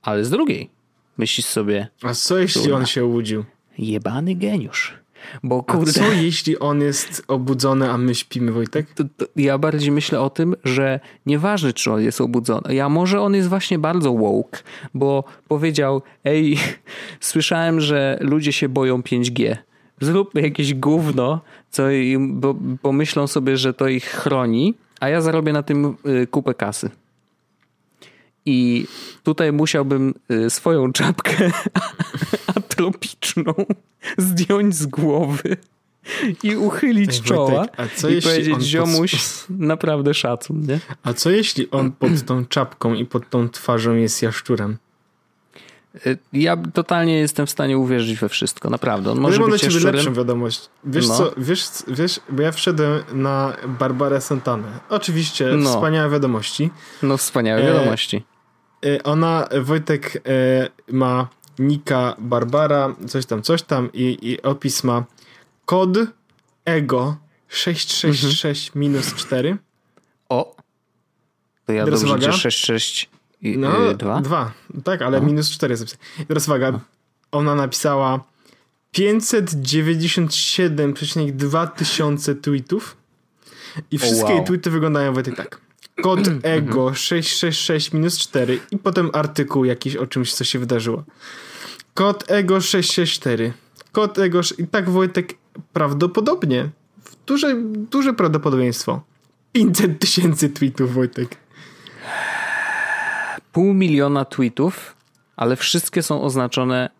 Ale z drugiej myślisz sobie... A co jeśli on się łudził? Jebany geniusz. Bo kurde. A co jeśli on jest obudzony, a my śpimy, Wojtek? To, to ja bardziej myślę o tym, że nieważne, czy on jest obudzony. Ja może on jest właśnie bardzo woke, bo powiedział: Ej, <laughs> słyszałem, że ludzie się boją 5G. Zróbmy jakieś gówno, co im, bo, bo myślą sobie, że to ich chroni, a ja zarobię na tym y, kupę kasy. I tutaj musiałbym y, swoją czapkę <laughs> atropiczną zdjąć z głowy i uchylić czoła i powiedzieć ziomuś pod... naprawdę szacun, nie? A co jeśli on pod <clears throat> tą czapką i pod tą twarzą jest jaszczurem? Y, ja totalnie jestem w stanie uwierzyć we wszystko, naprawdę. On może ja mam być ciebie lepszą wiadomość. Wiesz no. co, wiesz, wiesz, bo ja wszedłem na Barbarę Santanę. Oczywiście no. wspaniałe wiadomości. No wspaniałe e, wiadomości. E, ona, Wojtek, e, ma Nika Barbara, coś tam, coś tam i, i opis ma kod ego 666 mhm. minus 4. O! To ja Teraz dobrze 66 i no, 2? 2, tak, ale no. minus 4 jest zapisane. Teraz uwaga, no. ona napisała 597,2 tysiące tweetów i wszystkie wow. tweety wyglądają Wojtek tak. Kod ego 666 minus 4 i potem artykuł jakiś o czymś, co się wydarzyło. Kod ego 664. Kod ego... I tak Wojtek prawdopodobnie, duże, duże prawdopodobieństwo. 500 tysięcy tweetów Wojtek. Pół miliona tweetów, ale wszystkie są oznaczone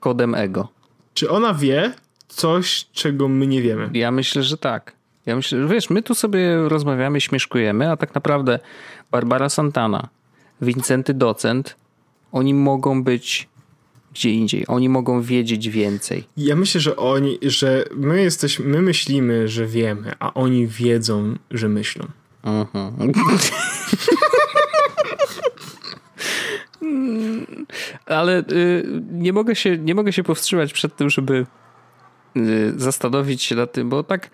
kodem ego. Czy ona wie coś, czego my nie wiemy? Ja myślę, że tak. Ja myślę, że wiesz, my tu sobie rozmawiamy, śmieszkujemy, a tak naprawdę Barbara Santana, Wincenty Docent, oni mogą być gdzie indziej. Oni mogą wiedzieć więcej. Ja myślę, że oni, że my jesteśmy, my myślimy, że wiemy, a oni wiedzą, że myślą. Mhm. <laughs> Ale y, nie, mogę się, nie mogę się powstrzymać przed tym, żeby y, zastanowić się nad tym, bo tak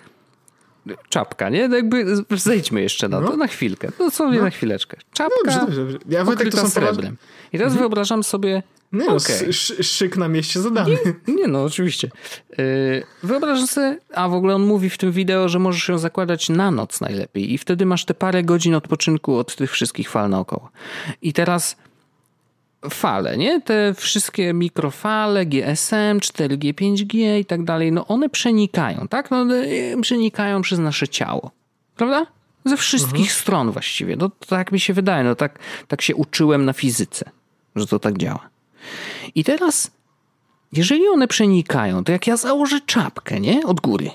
czapka, nie? No jakby zejdźmy jeszcze na to, no. na chwilkę. No sobie no. na chwileczkę. Czapka dobrze, dobrze, dobrze. Ja pokryta to srebrem. I teraz mhm. wyobrażam sobie nie okay. no, szyk na mieście zadany. Nie, nie no, oczywiście. Yy, wyobrażam sobie, a w ogóle on mówi w tym wideo, że możesz ją zakładać na noc najlepiej i wtedy masz te parę godzin odpoczynku od tych wszystkich fal naokoło. I teraz fale, nie? Te wszystkie mikrofale, GSM, 4G, 5G i tak dalej, no one przenikają, tak? No, przenikają przez nasze ciało, prawda? Ze wszystkich mhm. stron właściwie. No, tak mi się wydaje, no tak, tak się uczyłem na fizyce, że to tak działa. I teraz, jeżeli one przenikają, to jak ja założę czapkę, nie? Od góry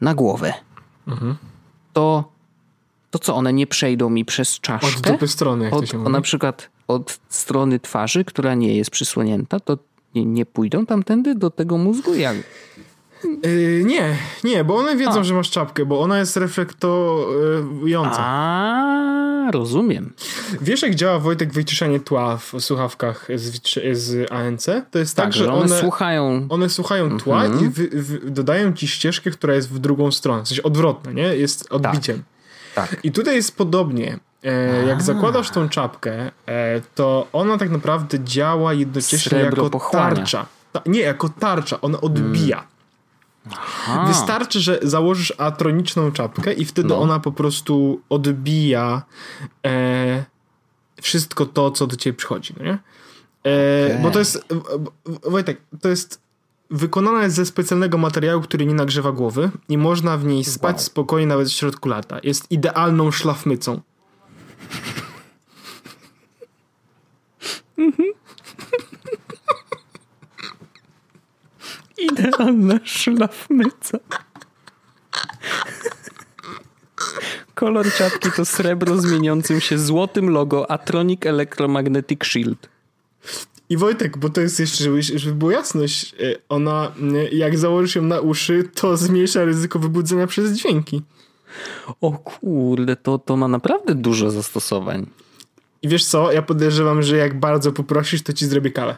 na głowę, mhm. to, to co, one nie przejdą mi przez czaszkę? Od dupy strony, jak od, to się mówi. Na przykład od strony twarzy, która nie jest przysłonięta, to nie, nie pójdą tamtędy do tego mózgu? Jak? Yy, nie, nie, bo one wiedzą, A. że masz czapkę, bo ona jest reflektująca. A, rozumiem. Wiesz, jak działa Wojtek wyciszanie tła w słuchawkach z, z ANC? To jest tak, tak że one, one, słuchają. One słuchają tła i wy, wy, dodają ci ścieżkę, która jest w drugą stronę. W sensie odwrotne, nie? Jest odbiciem. Tak. tak. I tutaj jest podobnie. E, jak zakładasz tą czapkę, e, to ona tak naprawdę działa jednocześnie Srebro jako pochłania. tarcza. Ta, nie, jako tarcza. Ona odbija. Mm. Aha. Wystarczy, że założysz atroniczną czapkę i wtedy no. ona po prostu odbija e, wszystko to, co do ciebie przychodzi, no nie? E, okay. Bo to jest, Wojtek, to jest wykonana jest ze specjalnego materiału, który nie nagrzewa głowy i można w niej spać wow. spokojnie nawet w środku lata. Jest idealną szlafmycą. Mhm. Idealna szlafmyca. Kolor czapki to srebro zmieniącym się złotym logo Atronic Electromagnetic Shield. I Wojtek, bo to jest jeszcze, żeby, żeby było jasność, e, ona, jak założysz ją na uszy, to zmniejsza ryzyko wybudzenia przez dźwięki. O kurde, to, to ma naprawdę dużo zastosowań. I wiesz co, ja podejrzewam, że jak bardzo poprosisz, to ci zrobię kawę.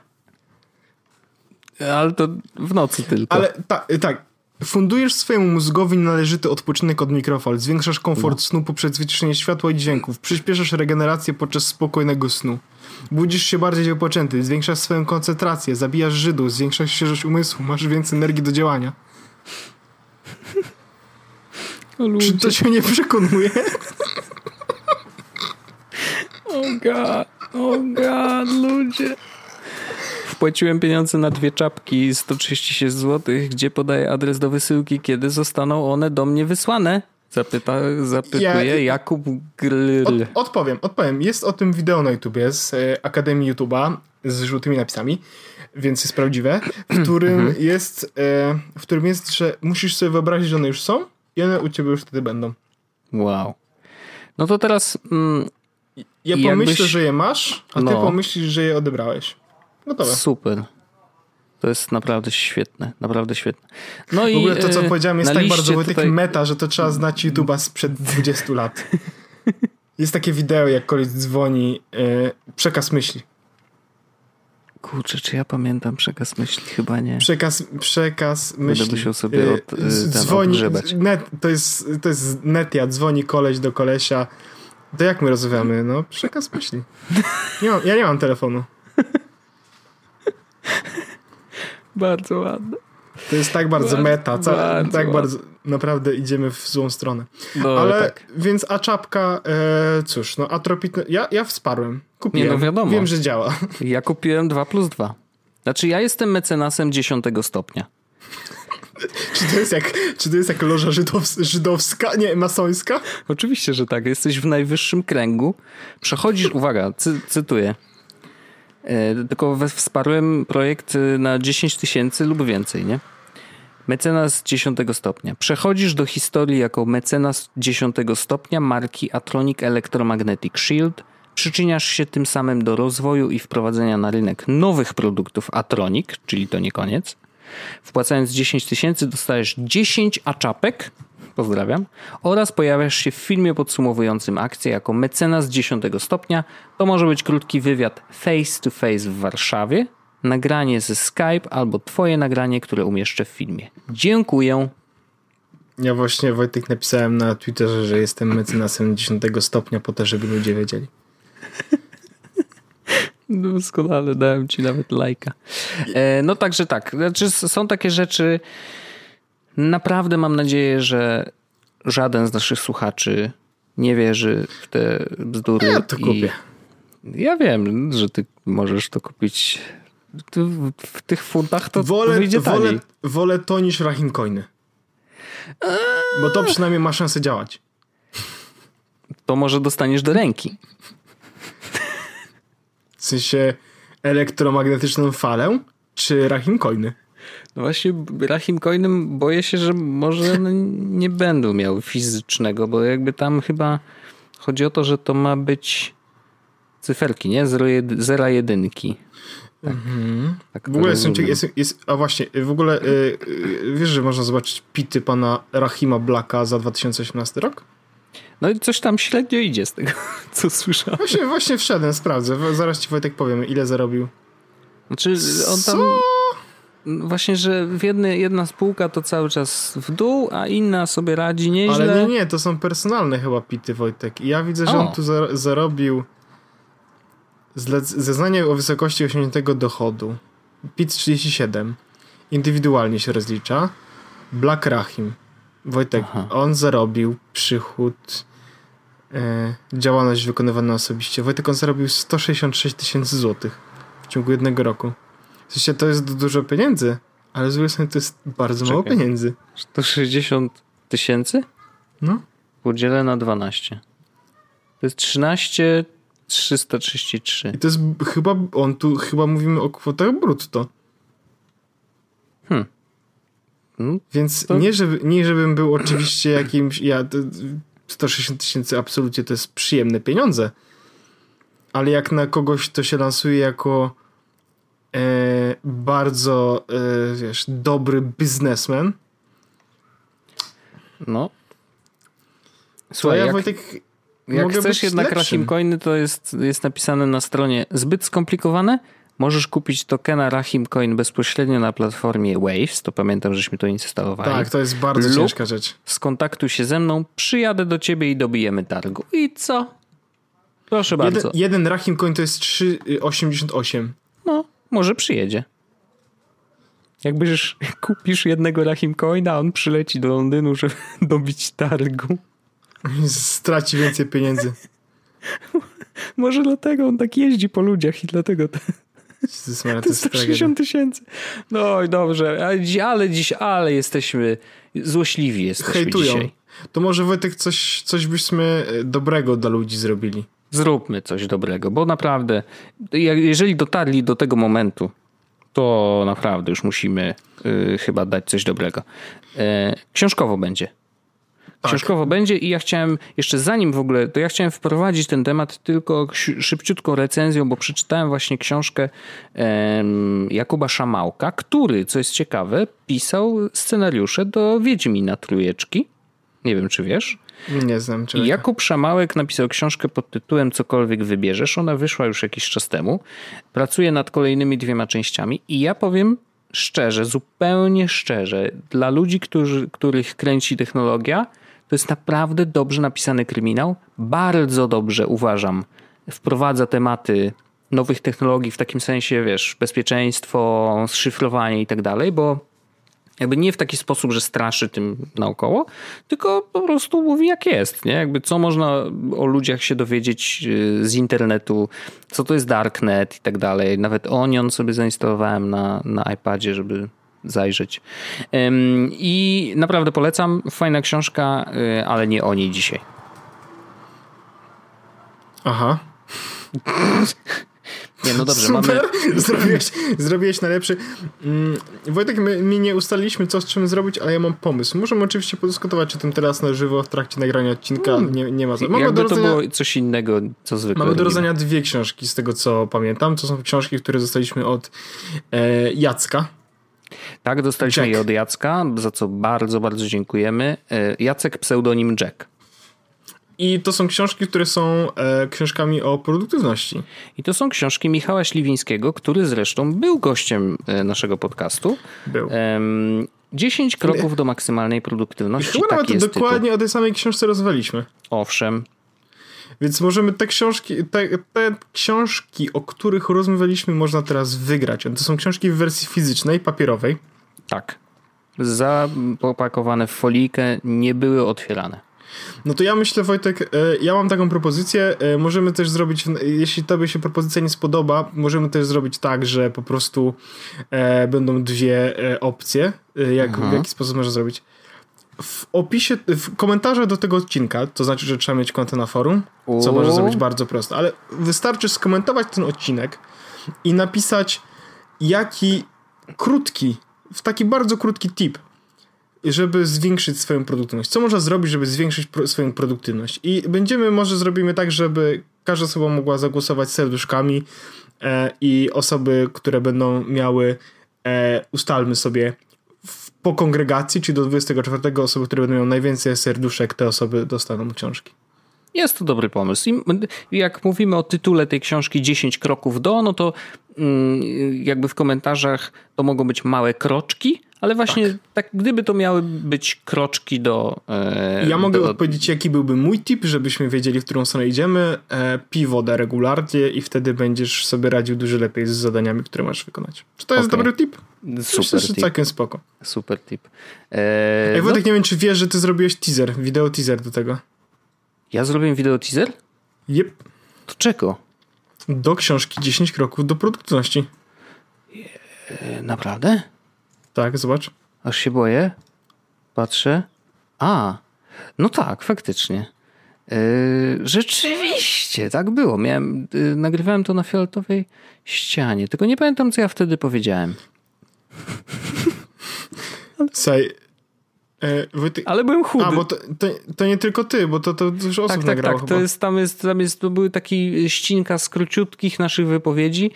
Ale to w nocy tylko. Ale tak, tak. Fundujesz swojemu mózgowi należyty odpoczynek od mikrofal, zwiększasz komfort no. snu poprzez wyciszenie światła i dźwięków, przyspieszasz regenerację podczas spokojnego snu. Budzisz się bardziej wypoczęty, zwiększasz swoją koncentrację, zabijasz Żydów, zwiększasz świeżość umysłu, masz więcej energii do działania. Czy to się nie przekonuje? Oh god, oh god, ludzie. Wpłaciłem pieniądze na dwie czapki 136 zł, gdzie podaję adres do wysyłki, kiedy zostaną one do mnie wysłane. Zapyta, zapytuje ja, Jakub Grill. Od, odpowiem, odpowiem. Jest o tym wideo na YouTubie z e, Akademii YouTube'a z żółtymi napisami, więc jest prawdziwe, w którym mhm. jest, e, w którym jest, że musisz sobie wyobrazić, że one już są i one u ciebie już wtedy będą. Wow. No to teraz... Mm, ja pomyślę, jakbyś... że je masz, a ty no. pomyślisz, że je odebrałeś. Gotowe. Super. To jest naprawdę świetne, naprawdę świetne. No w ogóle to, co e, powiedziałem, jest tak bardzo tutaj... taki meta, że to trzeba znać YouTube'a sprzed 20 lat. <laughs> Jest takie wideo, jak koleś dzwoni, yy, przekaz myśli. Kurczę, czy ja pamiętam przekaz myśli? Chyba nie. Przekaz, przekaz myśli. Będę musiał sobie e, od, yy, dzwoni, net, to, jest, to jest netia, dzwoni koleś do kolesia. To jak my rozmawiamy? No, przekaz myśli. Nie mam, ja nie mam telefonu. <laughs> bardzo ładne. To jest tak bardzo, meta, ca- bardzo tak bardzo naprawdę idziemy w złą stronę. No, Ale tak. więc a czapka, e, cóż, no atropitne, ja, ja wsparłem, kupiłem, Nie, no wiadomo. wiem, że działa. Ja kupiłem 2 plus 2. Znaczy ja jestem mecenasem 10 stopnia. czy, to jest jak, czy to jest jak loża żydowska, żydowska, nie, masońska? Oczywiście, że tak. Jesteś w najwyższym kręgu. Przechodzisz, uwaga, cy, cytuję. E, tylko wsparłem projekt e, na 10 tysięcy lub więcej, nie? Mecenas 10 stopnia. Przechodzisz do historii jako mecenas 10 stopnia marki Atronic Electromagnetic Shield. Przyczyniasz się tym samym do rozwoju i wprowadzenia na rynek nowych produktów Atronic, czyli to nie koniec. Wpłacając 10 tysięcy dostajesz 10 aczapek pozdrawiam, oraz pojawiasz się w filmie podsumowującym akcję jako mecenas 10 stopnia. To może być krótki wywiad face to face w Warszawie, nagranie ze Skype albo twoje nagranie, które umieszczę w filmie. Dziękuję. Ja właśnie Wojtek napisałem na Twitterze, że jestem mecenasem 10 stopnia po to, żeby ludzie wiedzieli. <laughs> Doskonale, dałem ci nawet lajka. E, no także tak, znaczy są takie rzeczy, Naprawdę mam nadzieję, że żaden z naszych słuchaczy nie wierzy w te bzdury. Ja to kupię. Ja wiem, że ty możesz to kupić w tych funtach to wolę, wyjdzie wolę, wolę to niż Rahimcoiny. Bo to przynajmniej ma szansę działać. To może dostaniesz do ręki. W sensie elektromagnetyczną falę, czy Rahim Coiny? No właśnie Rahim Coinem boję się, że może nie będą miały fizycznego, bo jakby tam chyba chodzi o to, że to ma być cyferki, nie? Zero, zera jedynki. Tak, mhm. tak w ogóle jest, jest, jest, a właśnie, w ogóle y, y, wiesz, że można zobaczyć pity pana Rahima Blacka za 2018 rok? No i coś tam średnio idzie z tego, <laughs> co słyszałem. Właśnie, właśnie wszedłem, sprawdzę. Zaraz ci Wojtek powiem, ile zarobił. Znaczy, on tam... Co? Właśnie, że w jedny, jedna spółka to cały czas w dół, a inna sobie radzi nieźle. Ale nie, nie, to są personalne chyba pity, Wojtek. I ja widzę, że o. on tu zarobił zeznanie o wysokości osiągniętego dochodu. PIT 37. Indywidualnie się rozlicza. Black Rahim. Wojtek, Aha. on zarobił przychód e, działalność wykonywana osobiście. Wojtek, on zarobił 166 tysięcy złotych w ciągu jednego roku. W sensie to jest dużo pieniędzy, ale z drugiej strony to jest bardzo Czekaj. mało pieniędzy. 160 tysięcy? No. Podzielę na 12. To jest 13 333. I to jest chyba, on tu chyba mówimy o kwotach brutto. Hmm. No, Więc to... nie, żeby, nie żebym był oczywiście jakimś, ja 160 tysięcy absolutnie to jest przyjemne pieniądze, ale jak na kogoś to się lansuje jako bardzo, e, wiesz, dobry biznesmen. No. Słuchaj, ja jak... Wojtek jak chcesz jednak Rahim Coiny, to jest, jest napisane na stronie zbyt skomplikowane. Możesz kupić tokena Rahim Coin bezpośrednio na platformie Waves. To pamiętam, żeśmy to instalowali. Tak, to jest bardzo Lub ciężka rzecz. Skontaktuj się ze mną, przyjadę do ciebie i dobijemy targu. I co? Proszę jeden, bardzo. Jeden Rahim Coin to jest 3,88. Może przyjedzie. Jakbyś kupisz jednego Rahim Coina, on przyleci do Londynu, żeby <laughs> dobić targu. Straci więcej pieniędzy. Może dlatego on tak jeździ po ludziach i dlatego to, Maria, to, to 160 tysięcy. No i dobrze, ale dziś, ale jesteśmy złośliwi jesteśmy Hejtują. dzisiaj. To może Wojtek coś, coś byśmy e, dobrego dla ludzi zrobili. Zróbmy coś dobrego, bo naprawdę jeżeli dotarli do tego momentu, to naprawdę już musimy y, chyba dać coś dobrego. E, książkowo będzie. Tak. książkowo będzie i ja chciałem, jeszcze zanim w ogóle, to ja chciałem wprowadzić ten temat tylko szybciutką recenzją, bo przeczytałem właśnie książkę Jakuba Szamałka, który, co jest ciekawe, pisał scenariusze do Wiedźmina Trójeczki. Nie wiem, czy wiesz. Nie znam. I Jakub Szamałek napisał książkę pod tytułem Cokolwiek wybierzesz. Ona wyszła już jakiś czas temu. Pracuje nad kolejnymi dwiema częściami i ja powiem szczerze, zupełnie szczerze, dla ludzi, którzy, których kręci technologia, to jest naprawdę dobrze napisany kryminał. Bardzo dobrze uważam. Wprowadza tematy nowych technologii w takim sensie, wiesz, bezpieczeństwo, szyfrowanie i tak dalej, bo jakby nie w taki sposób, że straszy tym naokoło, tylko po prostu mówi jak jest, nie? Jakby co można o ludziach się dowiedzieć y, z internetu, co to jest darknet i tak dalej. Nawet Onion sobie zainstalowałem na, na iPadzie, żeby zajrzeć. I naprawdę polecam. Fajna książka, y, ale nie o niej dzisiaj. Aha. <laughs> Nie, no dobrze, Super. mamy... <laughs> Zrobiłeś, zrobiłeś najlepszy. Mm, Wojtek, my, my, nie ustaliliśmy co z czym zrobić, ale ja mam pomysł. Możemy oczywiście podyskutować o tym teraz na żywo w trakcie nagrania odcinka. Hmm. Nie, nie ma. Mamy Jakby rodzenia... to było coś innego, co zwykle Mamy do rozdania dwie książki z tego, co pamiętam. To są książki, które dostaliśmy od e, Jacka tak, dostaliśmy Jack. je od Jacka, za co bardzo, bardzo dziękujemy. E, Jacek, pseudonim Jack. I to są książki, które są e, książkami o produktywności. I to są książki Michała Śliwińskiego, który zresztą był gościem e, naszego podcastu. Był. 10 kroków do maksymalnej produktywności. I chyba tak nawet dokładnie tytuł. o tej samej książce rozwaliśmy. Owszem. Więc możemy te książki, te, te, książki, o których rozmawialiśmy, można teraz wygrać. To są książki w wersji fizycznej, papierowej. Tak. Zapakowane w folijkę, nie były otwierane. No to ja myślę, Wojtek, e, ja mam taką propozycję. E, możemy też zrobić, jeśli tobie się propozycja nie spodoba, możemy też zrobić tak, że po prostu e, będą dwie opcje. Jak, w jaki sposób można zrobić? w opisie, w komentarzach do tego odcinka, to znaczy, że trzeba mieć konto na forum, co może zrobić bardzo prosto, ale wystarczy skomentować ten odcinek i napisać jaki krótki, w taki bardzo krótki tip, żeby zwiększyć swoją produktywność. Co można zrobić, żeby zwiększyć pro, swoją produktywność? I będziemy, może zrobimy tak, żeby każda osoba mogła zagłosować serduszkami e, i osoby, które będą miały, e, ustalmy sobie, w, po kongregacji, czy do 24 osoby, które będą miały najwięcej serduszek, te osoby dostaną książki. Jest to dobry pomysł. I jak mówimy o tytule tej książki 10 kroków do, no to mm, jakby w komentarzach to mogą być małe kroczki, ale właśnie tak. tak, gdyby to miały być kroczki do. E, ja mogę do... odpowiedzieć, jaki byłby mój tip, żebyśmy wiedzieli, w którą stronę idziemy. E, pij wodę regularnie i wtedy będziesz sobie radził dużo lepiej z zadaniami, które masz wykonać. Czy to jest okay. dobry tip? Super Myślę, że całkiem spoko. Super tip. E, Ej, Wojtek, no... nie wiem, czy wiesz, że ty zrobiłeś teaser, wideo teaser do tego. Ja zrobiłem wideo teaser? Yep. Do czego? Do książki 10 kroków do produktywności. E, naprawdę? Tak, zobacz. Aż się boję. Patrzę. A, no tak, faktycznie. Yy, rzeczywiście, tak było. Miałem, yy, nagrywałem to na fioletowej ścianie. Tylko nie pamiętam, co ja wtedy powiedziałem. <laughs> Słuchaj, e, Wojty... Ale byłem chudy. A, bo to, to, to, nie tylko ty, bo to, to dużo osób tak, nagrało tak, tak. To jest, tam, jest, tam jest, to były taki ścinka z króciutkich naszych wypowiedzi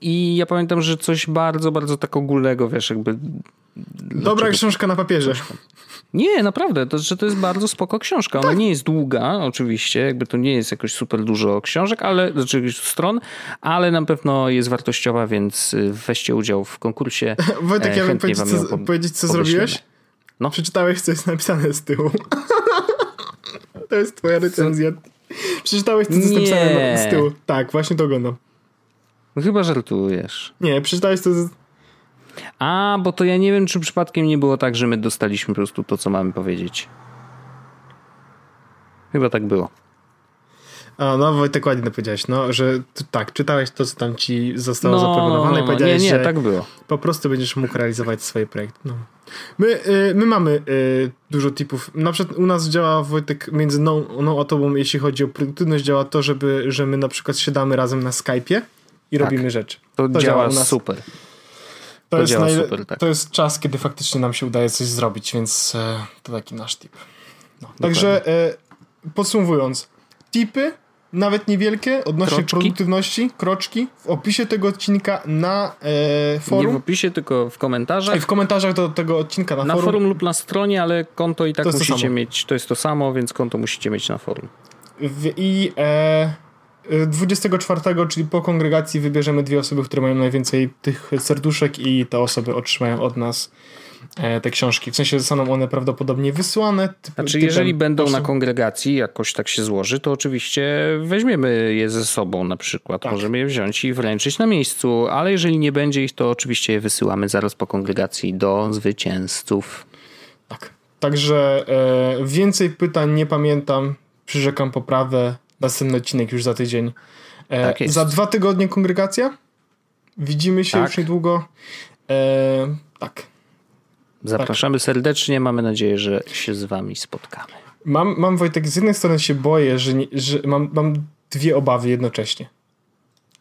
I ja pamiętam, że coś bardzo, bardzo tak ogólnego, wiesz, jakby. Dobra książka na papierze. Nie, naprawdę, to, że to jest bardzo spoko książka. Ona tak. nie jest długa, oczywiście, jakby to nie jest jakoś super dużo książek, ale, znaczy stron, ale na pewno jest wartościowa, więc y, weźcie udział w konkursie. <laughs> Wojtek, ja bym powiedzieć, co, powiedzieć, co zrobiłeś? No. Przeczytałeś, co jest napisane z tyłu. <laughs> to jest twoja recenzja. Przeczytałeś, co jest napisane z tyłu. Tak, właśnie to oglądam. No chyba żartujesz. Nie, przeczytałeś to... Z... A, bo to ja nie wiem, czy przypadkiem nie było tak, że my dostaliśmy po prostu to, co mamy powiedzieć. Chyba tak było. A, no Wojtek ładnie powiedziałeś, no, że tak, czytałeś to, co tam ci zostało no, zaproponowane no, i powiedziałeś, nie, nie, że tak było. po prostu będziesz mógł realizować swoje projekty. No. My, y, my mamy y, dużo typów. Na przykład u nas działa Wojtek między mną, mną a tobą, jeśli chodzi o produktywność, działa to, żeby, że my na przykład siadamy razem na Skype'ie i tak. robimy rzeczy. To, to działa, działa super. To, to jest, super, tak. to jest czas, kiedy faktycznie nam się udaje coś zrobić, więc e, to taki nasz tip. No. Także e, podsumowując, tipy, nawet niewielkie, odnośnie kroczki. produktywności, kroczki, w opisie tego odcinka na e, forum. Nie w opisie, tylko w komentarzach. I w komentarzach do tego odcinka na, na forum. Na forum lub na stronie, ale konto i tak musicie mieć, to jest to samo, więc konto musicie mieć na forum. W, I... E, 24, czyli po kongregacji, wybierzemy dwie osoby, które mają najwięcej tych serduszek, i te osoby otrzymają od nas e, te książki. W sensie zostaną one prawdopodobnie wysłane. Typ, znaczy, jeżeli będą proszę. na kongregacji, jakoś tak się złoży, to oczywiście weźmiemy je ze sobą na przykład. Tak. Możemy je wziąć i wręczyć na miejscu, ale jeżeli nie będzie ich, to oczywiście je wysyłamy zaraz po kongregacji do zwycięzców. Tak. Także e, więcej pytań nie pamiętam. Przyrzekam poprawę. Następny odcinek już za tydzień. E, tak za dwa tygodnie kongregacja. Widzimy się tak. już niedługo. E, tak. Zapraszamy tak. serdecznie. Mamy nadzieję, że się z wami spotkamy. Mam, mam Wojtek, z jednej strony się boję, że, nie, że mam, mam dwie obawy jednocześnie.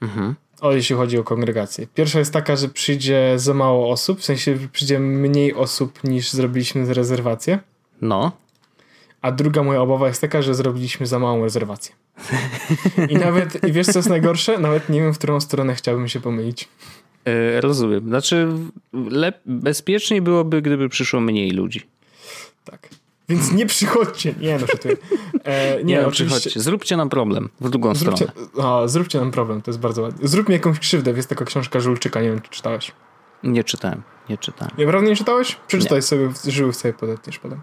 Mhm. O, jeśli chodzi o kongregację. Pierwsza jest taka, że przyjdzie za mało osób, w sensie przyjdzie mniej osób niż zrobiliśmy rezerwację. No. A druga moja obawa jest taka, że zrobiliśmy za małą rezerwację. I nawet, i wiesz co jest najgorsze? Nawet nie wiem, w którą stronę chciałbym się pomylić. E, rozumiem. Znaczy, lep- bezpieczniej byłoby, gdyby przyszło mniej ludzi. Tak. Więc nie przychodźcie. Nie, no szacuję. E, nie, nie no, przychodźcie. Zróbcie nam problem w drugą zróbcie, stronę. A, zróbcie nam problem, to jest bardzo ładne. Zrób mi jakąś krzywdę. Jest taka książka Żulczyka, nie wiem, czy czytałeś. Nie czytałem, nie czytałem. Naprawdę nie czytałeś? Przeczytaj nie. sobie, żyły sobie podetniesz potem.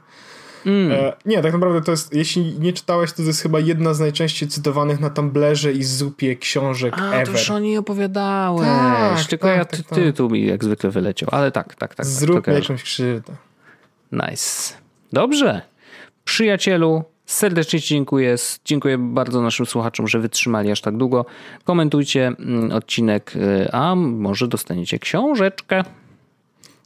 Mm. E, nie, tak naprawdę to jest, jeśli nie czytałeś, to, to jest chyba jedna z najczęściej cytowanych na Tumblerze i Zupie książek A, ever. to już o niej opowiadałeś. Tak, Tylko tak, ja tak, tak, tytuł mi jak zwykle wyleciał, ale tak, tak, tak. Zrób tak, mi jakąś krzywdę. Nice. Dobrze. Przyjacielu, serdecznie Ci dziękuję. Dziękuję bardzo naszym słuchaczom, że wytrzymali aż tak długo. Komentujcie mm, odcinek, y, a może dostaniecie książeczkę.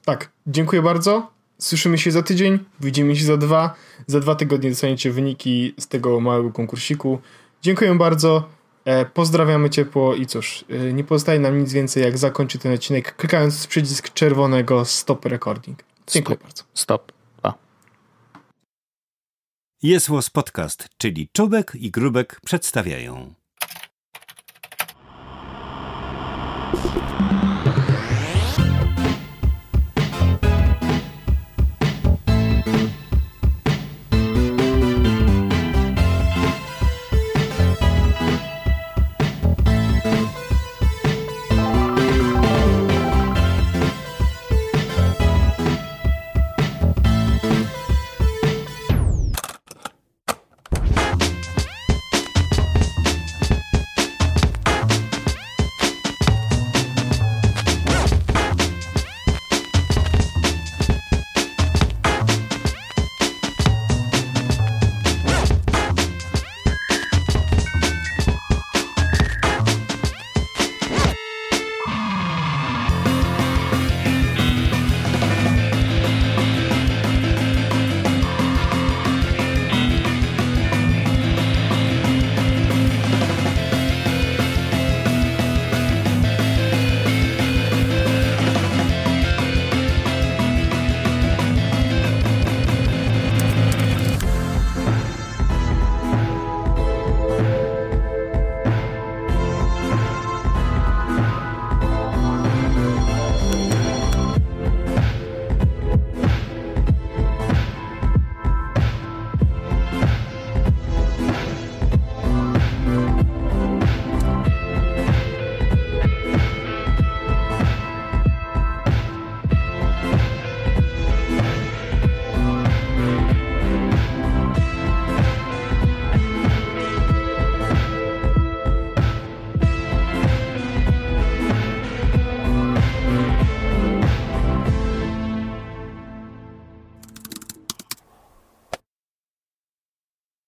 Tak, dziękuję bardzo. Słyszymy się za tydzień, widzimy się za dwa. Za dwa tygodnie dostaniecie wyniki z tego małego konkursiku. Dziękuję bardzo. E, pozdrawiamy ciepło i cóż, e, nie pozostaje nam nic więcej jak zakończyć ten odcinek klikając w przycisk czerwonego stop recording. Dziękuję stop. bardzo. Stop. Pa. Jest Podcast, czyli Czubek i Grubek przedstawiają.